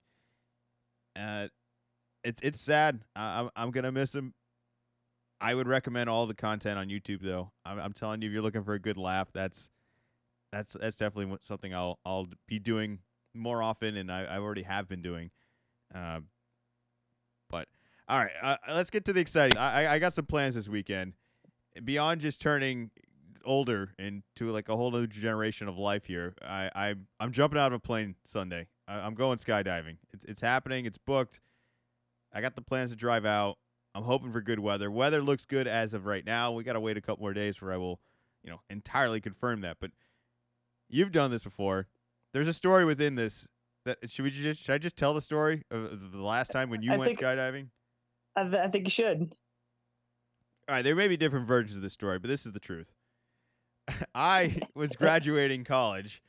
S1: Uh, it's it's sad. I, I'm I'm gonna miss him. I would recommend all the content on YouTube, though. I'm, I'm telling you, if you're looking for a good laugh, that's that's that's definitely something I'll I'll be doing more often, and I, I already have been doing. Uh, but all right, uh, let's get to the exciting. I I- got some plans this weekend beyond just turning older into like a whole new generation of life here. I, I I'm jumping out of a plane Sunday. I, I'm going skydiving. It's it's happening. It's booked. I got the plans to drive out. I'm hoping for good weather. Weather looks good as of right now. We got to wait a couple more days for I will, you know, entirely confirm that. But you've done this before. There's a story within this that should we just should I just tell the story of, the last time when you
S2: I
S1: went
S2: think-
S1: skydiving?
S2: I, th- I think you should.
S1: All right, there may be different versions of this story, but this is the truth. I was graduating college,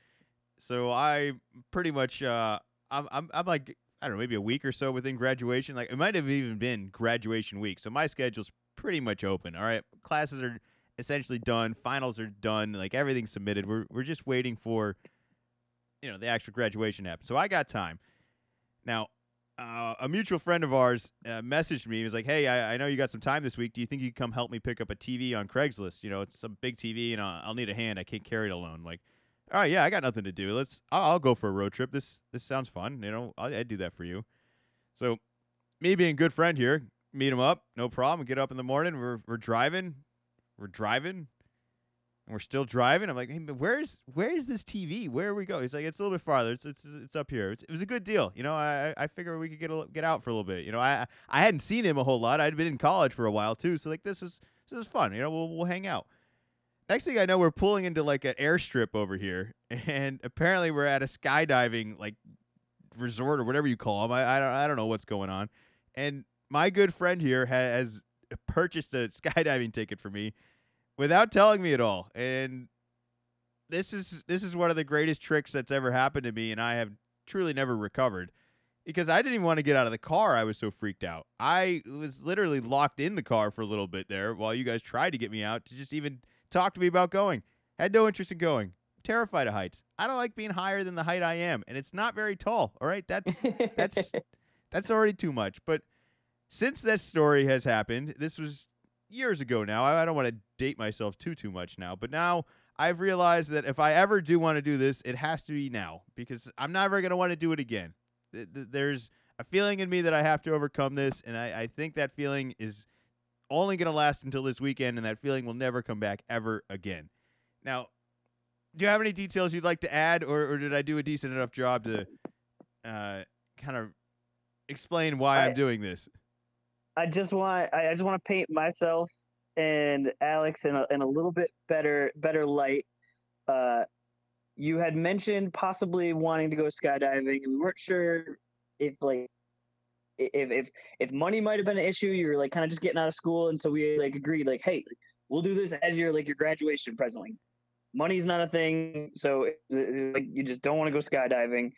S1: so I pretty much uh, I'm I'm I'm like I don't know, maybe a week or so within graduation. Like it might have even been graduation week, so my schedule's pretty much open. All right, classes are essentially done, finals are done, like everything's submitted. We're we're just waiting for you know the actual graduation happen. So I got time. Now, uh, a mutual friend of ours uh, messaged me. He was like, "Hey, I, I know you got some time this week. Do you think you could come help me pick up a TV on Craigslist? You know, it's some big TV, and I'll, I'll need a hand. I can't carry it alone." Like, all right, yeah, I got nothing to do. Let's. I'll, I'll go for a road trip. This this sounds fun. You know, I'll, I'd do that for you. So, me being a good friend here, meet him up, no problem. Get up in the morning. We're we're driving, we're driving, And we're still driving. I'm like, hey, where's where is this TV? Where we go? He's like, it's a little bit farther. It's it's it's up here. It's, it was a good deal. You know, I I figured we could get a, get out for a little bit. You know, I I hadn't seen him a whole lot. I'd been in college for a while too. So like this was this was fun. You know, we'll we'll hang out. Next thing I know, we're pulling into like an airstrip over here, and apparently we're at a skydiving like resort or whatever you call them. I I don't I don't know what's going on. And my good friend here has purchased a skydiving ticket for me without telling me at all. And this is this is one of the greatest tricks that's ever happened to me, and I have truly never recovered because I didn't even want to get out of the car. I was so freaked out. I was literally locked in the car for a little bit there while you guys tried to get me out to just even talk to me about going. Had no interest in going. Terrified of heights. I don't like being higher than the height I am, and it's not very tall. All right, that's that's that's already too much. But since this story has happened, this was years ago now. I, I don't want to date myself too too much now, but now I've realized that if I ever do want to do this, it has to be now because I'm never going to want to do it again. There's a feeling in me that I have to overcome this, and I, I think that feeling is only going to last until this weekend, and that feeling will never come back ever again. Now, do you have any details you'd like to add, or, or did I do a decent enough job to uh, kind of explain why I, I'm doing this?
S2: I just want I just want to paint myself and Alex in a, in a little bit better better light. Uh, you had mentioned possibly wanting to go skydiving, and we weren't sure if like if if if money might have been an issue. You were like kind of just getting out of school, and so we like agreed like, hey, we'll do this as your like your graduation present. money's not a thing, so it's, it's like you just don't want to go skydiving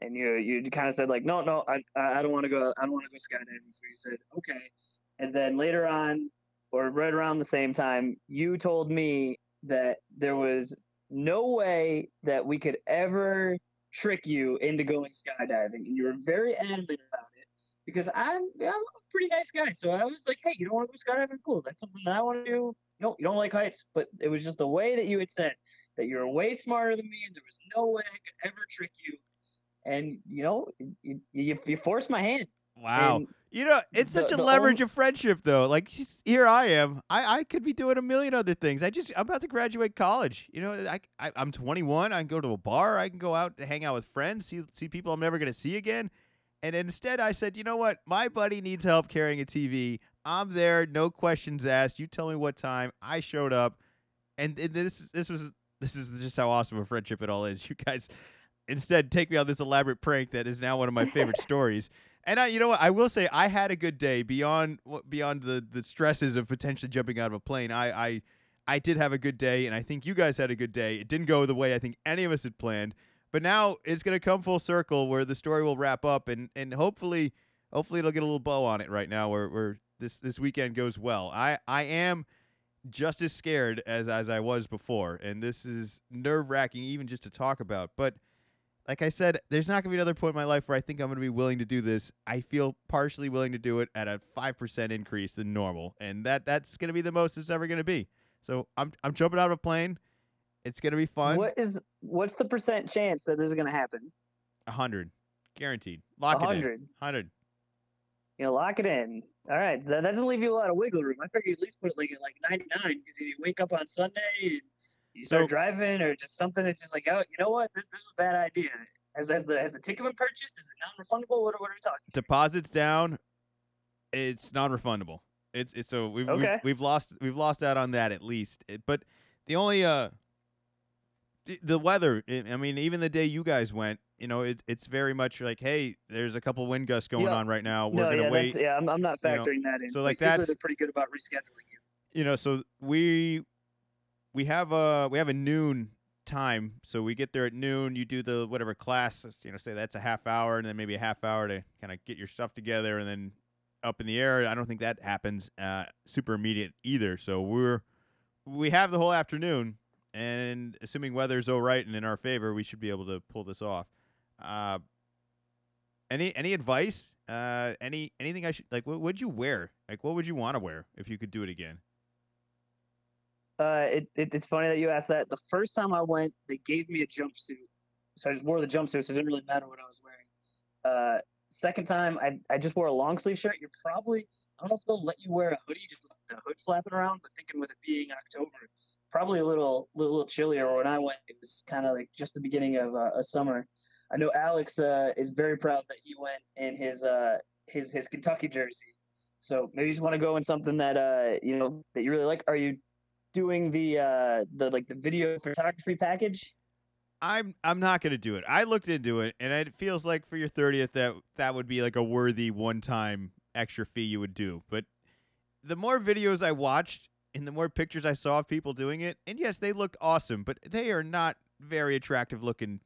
S2: and you you kind of said like, no, no, I I don't want to go, I don't want to go skydiving. So you said okay, and then later on, or right around the same time, you told me that there was no way that we could ever trick you into going skydiving, and you were very adamant about because I'm I'm a pretty nice guy. So I was like, hey, you don't want to go skydiving? Cool, that's something that I want to do. No, you don't like heights, but it was just the way that you had said that you're way smarter than me, and there was no way I could ever trick you and you know, you, you, you forced my hand.
S1: Wow. And you know, it's the, such a leverage of friendship, though. Like here, I am. I, I could be doing a million other things. I just I'm about to graduate college. You know, I, I I'm 21. I can go to a bar. I can go out to hang out with friends. See see people I'm never gonna see again. And instead, I said, you know what? My buddy needs help carrying a TV. I'm there, no questions asked. You tell me what time. I showed up, and, and this this was this is just how awesome a friendship it all is. You guys instead take me on this elaborate prank that is now one of my favorite stories. And I, you know what, I will say I had a good day beyond beyond the the stresses of potentially jumping out of a plane. I I I did have a good day, and I think you guys had a good day. It didn't go the way I think any of us had planned, but now it's gonna come full circle where the story will wrap up, and and hopefully hopefully it'll get a little bow on it right now where where this this weekend goes well. I I am just as scared as as I was before, and this is nerve wracking even just to talk about, but like I said, there's not going to be another point in my life where I think I'm going to be willing to do this. I feel partially willing to do it at a 5% increase than normal. And that that's going to be the most it's ever going to be. So I'm I'm jumping out of a plane. It's going to be fun.
S2: What is what's the percent chance that this is going to happen?
S1: 100. Guaranteed. Lock 100. it in. 100.
S2: You know, lock it in. All right. So that doesn't leave you a lot of wiggle room. I figure at least put it like at like 99 because if you wake up on Sunday and you start so, driving or just something it's just like, oh, you know what, this this was a bad idea. Has, has the has the ticket been purchased? Is it non-refundable? What, what are we talking?
S1: Deposits down. It's non-refundable. It's, it's so we've, okay. we've we've lost we've lost out on that at least. It, but the only uh the weather. I mean, even the day you guys went, you know, it, it's very much like, hey, there's a couple wind gusts going on right now. We're
S2: no,
S1: gonna
S2: yeah,
S1: wait.
S2: Yeah, I'm, I'm not factoring
S1: you know,
S2: that in.
S1: So like, like that's
S2: pretty good about rescheduling you.
S1: You know, so we we have a we have a noon time, so we get there at noon. You do the whatever class, you know, say that's a half hour, and then maybe a half hour to kind of get your stuff together, and then up in the air. I don't think that happens uh, super immediate either. So we're we have the whole afternoon, and assuming weather's all right and in our favor, we should be able to pull this off. Uh, any any advice? Uh, any anything I should like? What would you wear? Like, what would you want to wear if you could do it again?
S2: Uh, it, it, it's funny that you asked that. The first time I went, they gave me a jumpsuit, so I just wore the jumpsuit. So it didn't really matter what I was wearing. Uh, second time, I I just wore a long sleeve shirt. You're probably I don't know if they'll let you wear a hoodie just with the hood flapping around, but thinking with it being October, probably a little little, chillier. When I went, it was kind of like just the beginning of uh, a summer. I know Alex uh, is very proud that he went in his uh, his his Kentucky jersey. So maybe you just want to go in something that uh you know that you really like. Are you doing the uh the like the video photography package?
S1: I'm I'm not gonna do it. I looked into it, and it feels like for your thirtieth that that would be like a worthy one time extra fee you would do. But the more videos I watched and the more pictures I saw of people doing it, and yes, they looked awesome, but they are not very attractive looking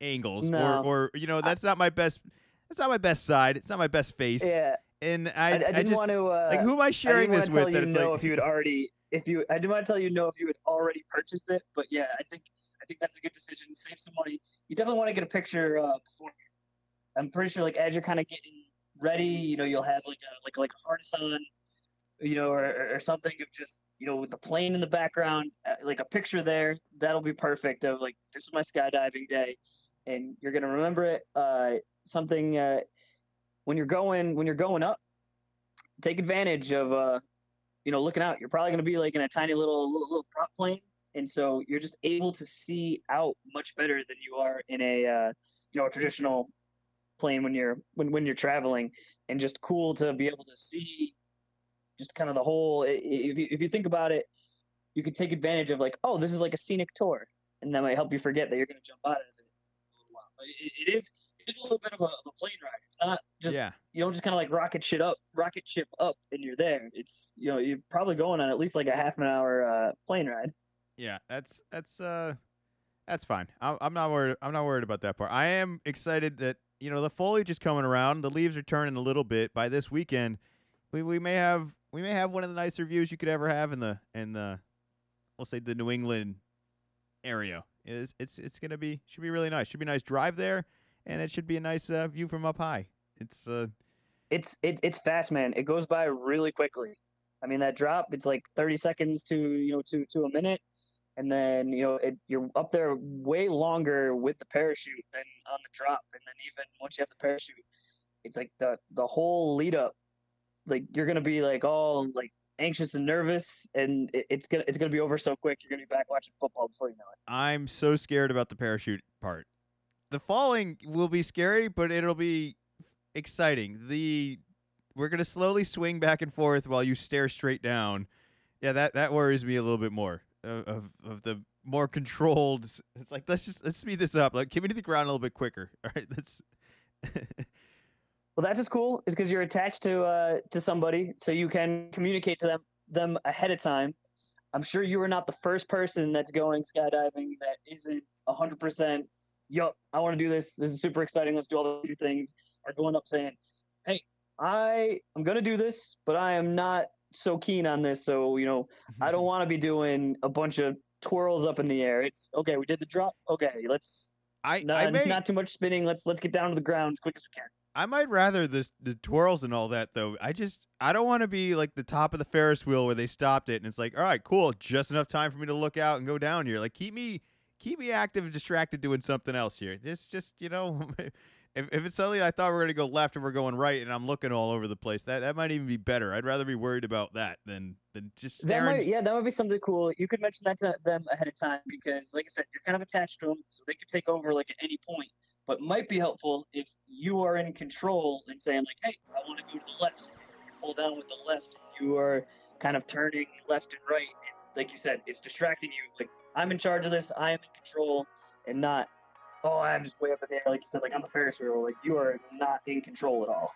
S1: angles,
S2: No.
S1: or or you know that's not my best. That's not my best side. It's not my best face.
S2: Yeah,
S1: And
S2: I,
S1: I,
S2: I, didn't
S1: just
S2: want to. Uh,
S1: like who am I
S2: I
S1: sharing this with?
S2: tell
S1: That
S2: you know
S1: like
S2: if you had already if you I didn't want to tell you no if you had already purchased it, but yeah, I think I think that's a good decision. Save some money. You definitely want to get a picture uh, before. I'm pretty sure like as you're kind of getting ready, you know, you'll have like a like like a harness on, you know, or, or- something of just you know with the plane in the background, uh, like a picture there. That'll be perfect. Of like this is my skydiving day, and you're gonna remember it. Uh, something uh, when you're going when you're going up, take advantage of uh, you know, looking out. You're probably going to be like in a tiny little, little little prop plane, and so you're just able to see out much better than you are in a uh, you know a traditional plane when you're when when you're traveling. And just cool to be able to see just kind of the whole. If you if you think about it, you could take advantage of like, oh, this is like a scenic tour, and that might help you forget that you're going to jump out of it. in a little while. But it, it is it is a little bit of a, a plane ride. It's not just
S1: yeah.
S2: you don't just kind of like rocket shit up, rocket ship up, and you're there. It's you know you're probably going on at least like a half an hour uh, plane ride.
S1: Yeah, that's that's uh that's fine. I'm, I'm not worried. I'm not worried about that part. I am excited that you know the foliage is coming around. The leaves are turning a little bit. By this weekend, we, we may have we may have one of the nicer views you could ever have in the in the we'll say the New England area. It's it's it's gonna be should be really nice. Should be a nice drive there, and it should be a nice uh, view from up high. It's uh
S2: It's it, it's fast, man. It goes by really quickly. I mean that drop, it's like 30 seconds to you know to to a minute, and then you know it, you're up there way longer with the parachute than on the drop, and then even once you have the parachute, it's like the the whole lead up, like you're gonna be like all like anxious and nervous, and it, it's gonna it's gonna be over so quick. You're gonna be back watching football before you know it.
S1: I'm so scared about the parachute part. The falling will be scary, but it'll be exciting. The we're gonna slowly swing back and forth while you stare straight down. Yeah, that that worries me a little bit more. Of of, the more controlled. It's like let's just let's speed this up. Like, give me to the ground a little bit quicker. All right, that's.
S2: Well, that's just cool. Is because you're attached to uh, to somebody, so you can communicate to them them ahead of time. I'm sure you are not the first person that's going skydiving that isn't 100%. Yup, I want to do this. This is super exciting. Let's do all these things. Are going up saying, "Hey, I am gonna do this, but I am not so keen on this. So you know, I don't want to be doing a bunch of twirls up in the air. It's okay. We did the drop. Okay, let's
S1: I
S2: not,
S1: I may
S2: not too much spinning. Let's let's get down to the ground as quick as we can.
S1: I might rather the the twirls and all that though. I just I don't want to be like the top of the Ferris wheel where they stopped it and it's like, all right, cool, just enough time for me to look out and go down here. Like keep me keep me active and distracted doing something else here. This just you know, if if it's suddenly I thought we are gonna go left and we're going right and I'm looking all over the place, that that might even be better. I'd rather be worried about that than than just
S2: That might, yeah, that would be something cool. You could mention that to them ahead of time because, like I said, you're kind of attached to them, so they could take over like at any point. But might be helpful if you are in control and saying like, "Hey, I want to go to the left." Pull down with the left. You are kind of turning left and right, and like you said, it's distracting you. Like I'm in charge of this. I am in control, and not, oh, I'm just way up in the air. Like you said, like on the Ferris wheel. Like you are not in control at all.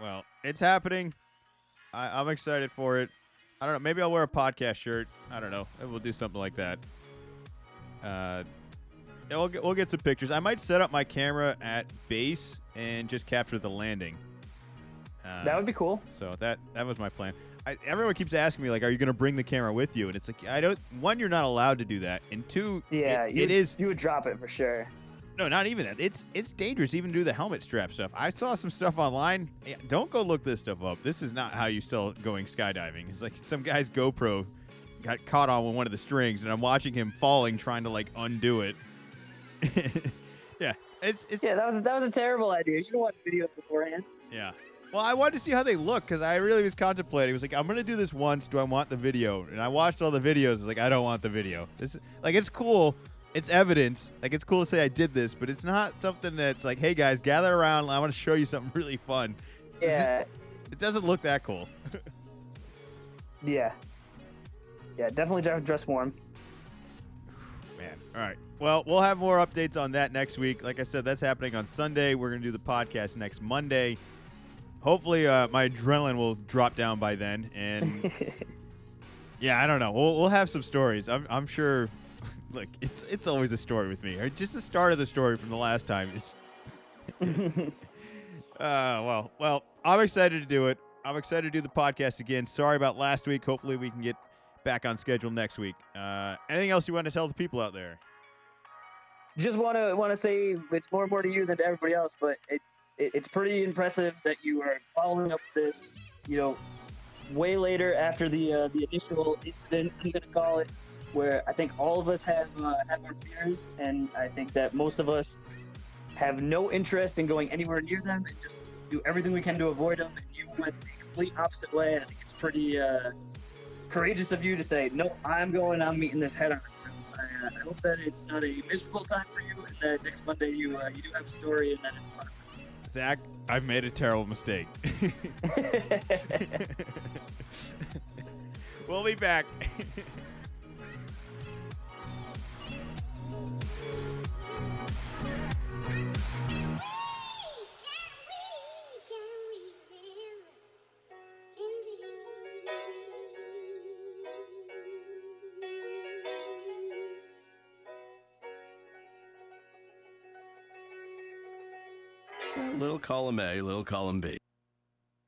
S1: Well, it's happening. I, I'm excited for it. I don't know. Maybe I'll wear a podcast shirt. I don't know. We'll do something like that. Uh, we'll get, we'll get some pictures. I might set up my camera at base and just capture the landing. Uh,
S2: That would be cool.
S1: so that that was my plan. I, everyone keeps asking me like, "Are you going to bring the camera with you?" And it's like, I don't. One, you're not allowed to do that, and two,
S2: Yeah,
S1: it-
S2: you,
S1: it is
S2: You would drop it for sure.
S1: no, not even that. It's it's dangerous even to do the helmet strap stuff. I saw some stuff online. Yeah, don't go look this stuff up. This is not how you sell going skydiving. It's like some guy's GoPro got caught on one of the strings, and I'm watching him falling, trying to like undo it. yeah, it's it's
S2: Yeah, that was that was a terrible idea. You should watch videos beforehand.
S1: yeah. Well, I wanted to see how they look because I really was contemplating. I was like, I'm gonna do this once. Do I want the video? And I watched all the videos. Was like, I don't want the video. This like it's cool. It's evidence. Like it's cool to say I did this, but it's not something that's like, hey guys, gather around. I want to show you something really fun.
S2: Yeah,
S1: It doesn't look that cool.
S2: yeah, yeah. Definitely dress warm.
S1: All right. Well, we'll have more updates on that next week. Like I said, that's happening on Sunday. We're going to do the podcast next Monday. Hopefully, uh, my adrenaline will drop down by then. And yeah, I don't know. We'll, we'll have some stories. I'm, I'm sure. Look, it's it's always a story with me. Or Just the start of the story from the last time is. Uh, well, well, I'm excited to do it. I'm excited to do the podcast again. Sorry about last week. Hopefully, we can get back on schedule next week. Uh, anything else you want to tell the people out there?
S2: Just want to want to say it's more and more to you than to everybody else, but it, it it's pretty impressive that you are following up this. You know, way later after the uh, the initial incident, I'm gonna call it, where I think all of us have uh, have our fears, and I think that most of us have no interest in going anywhere near them, and just do everything we can to avoid them. And you went the complete opposite way, and I think it's pretty uh, courageous of you to say, "No, I'm going. I'm meeting this head on." So I, uh, I hope that it's not a miserable time for you, and that next Monday you uh, you do have a story, and that it's awesome.
S1: Zach, I've made a terrible mistake. we'll be back.
S3: column A, little column B.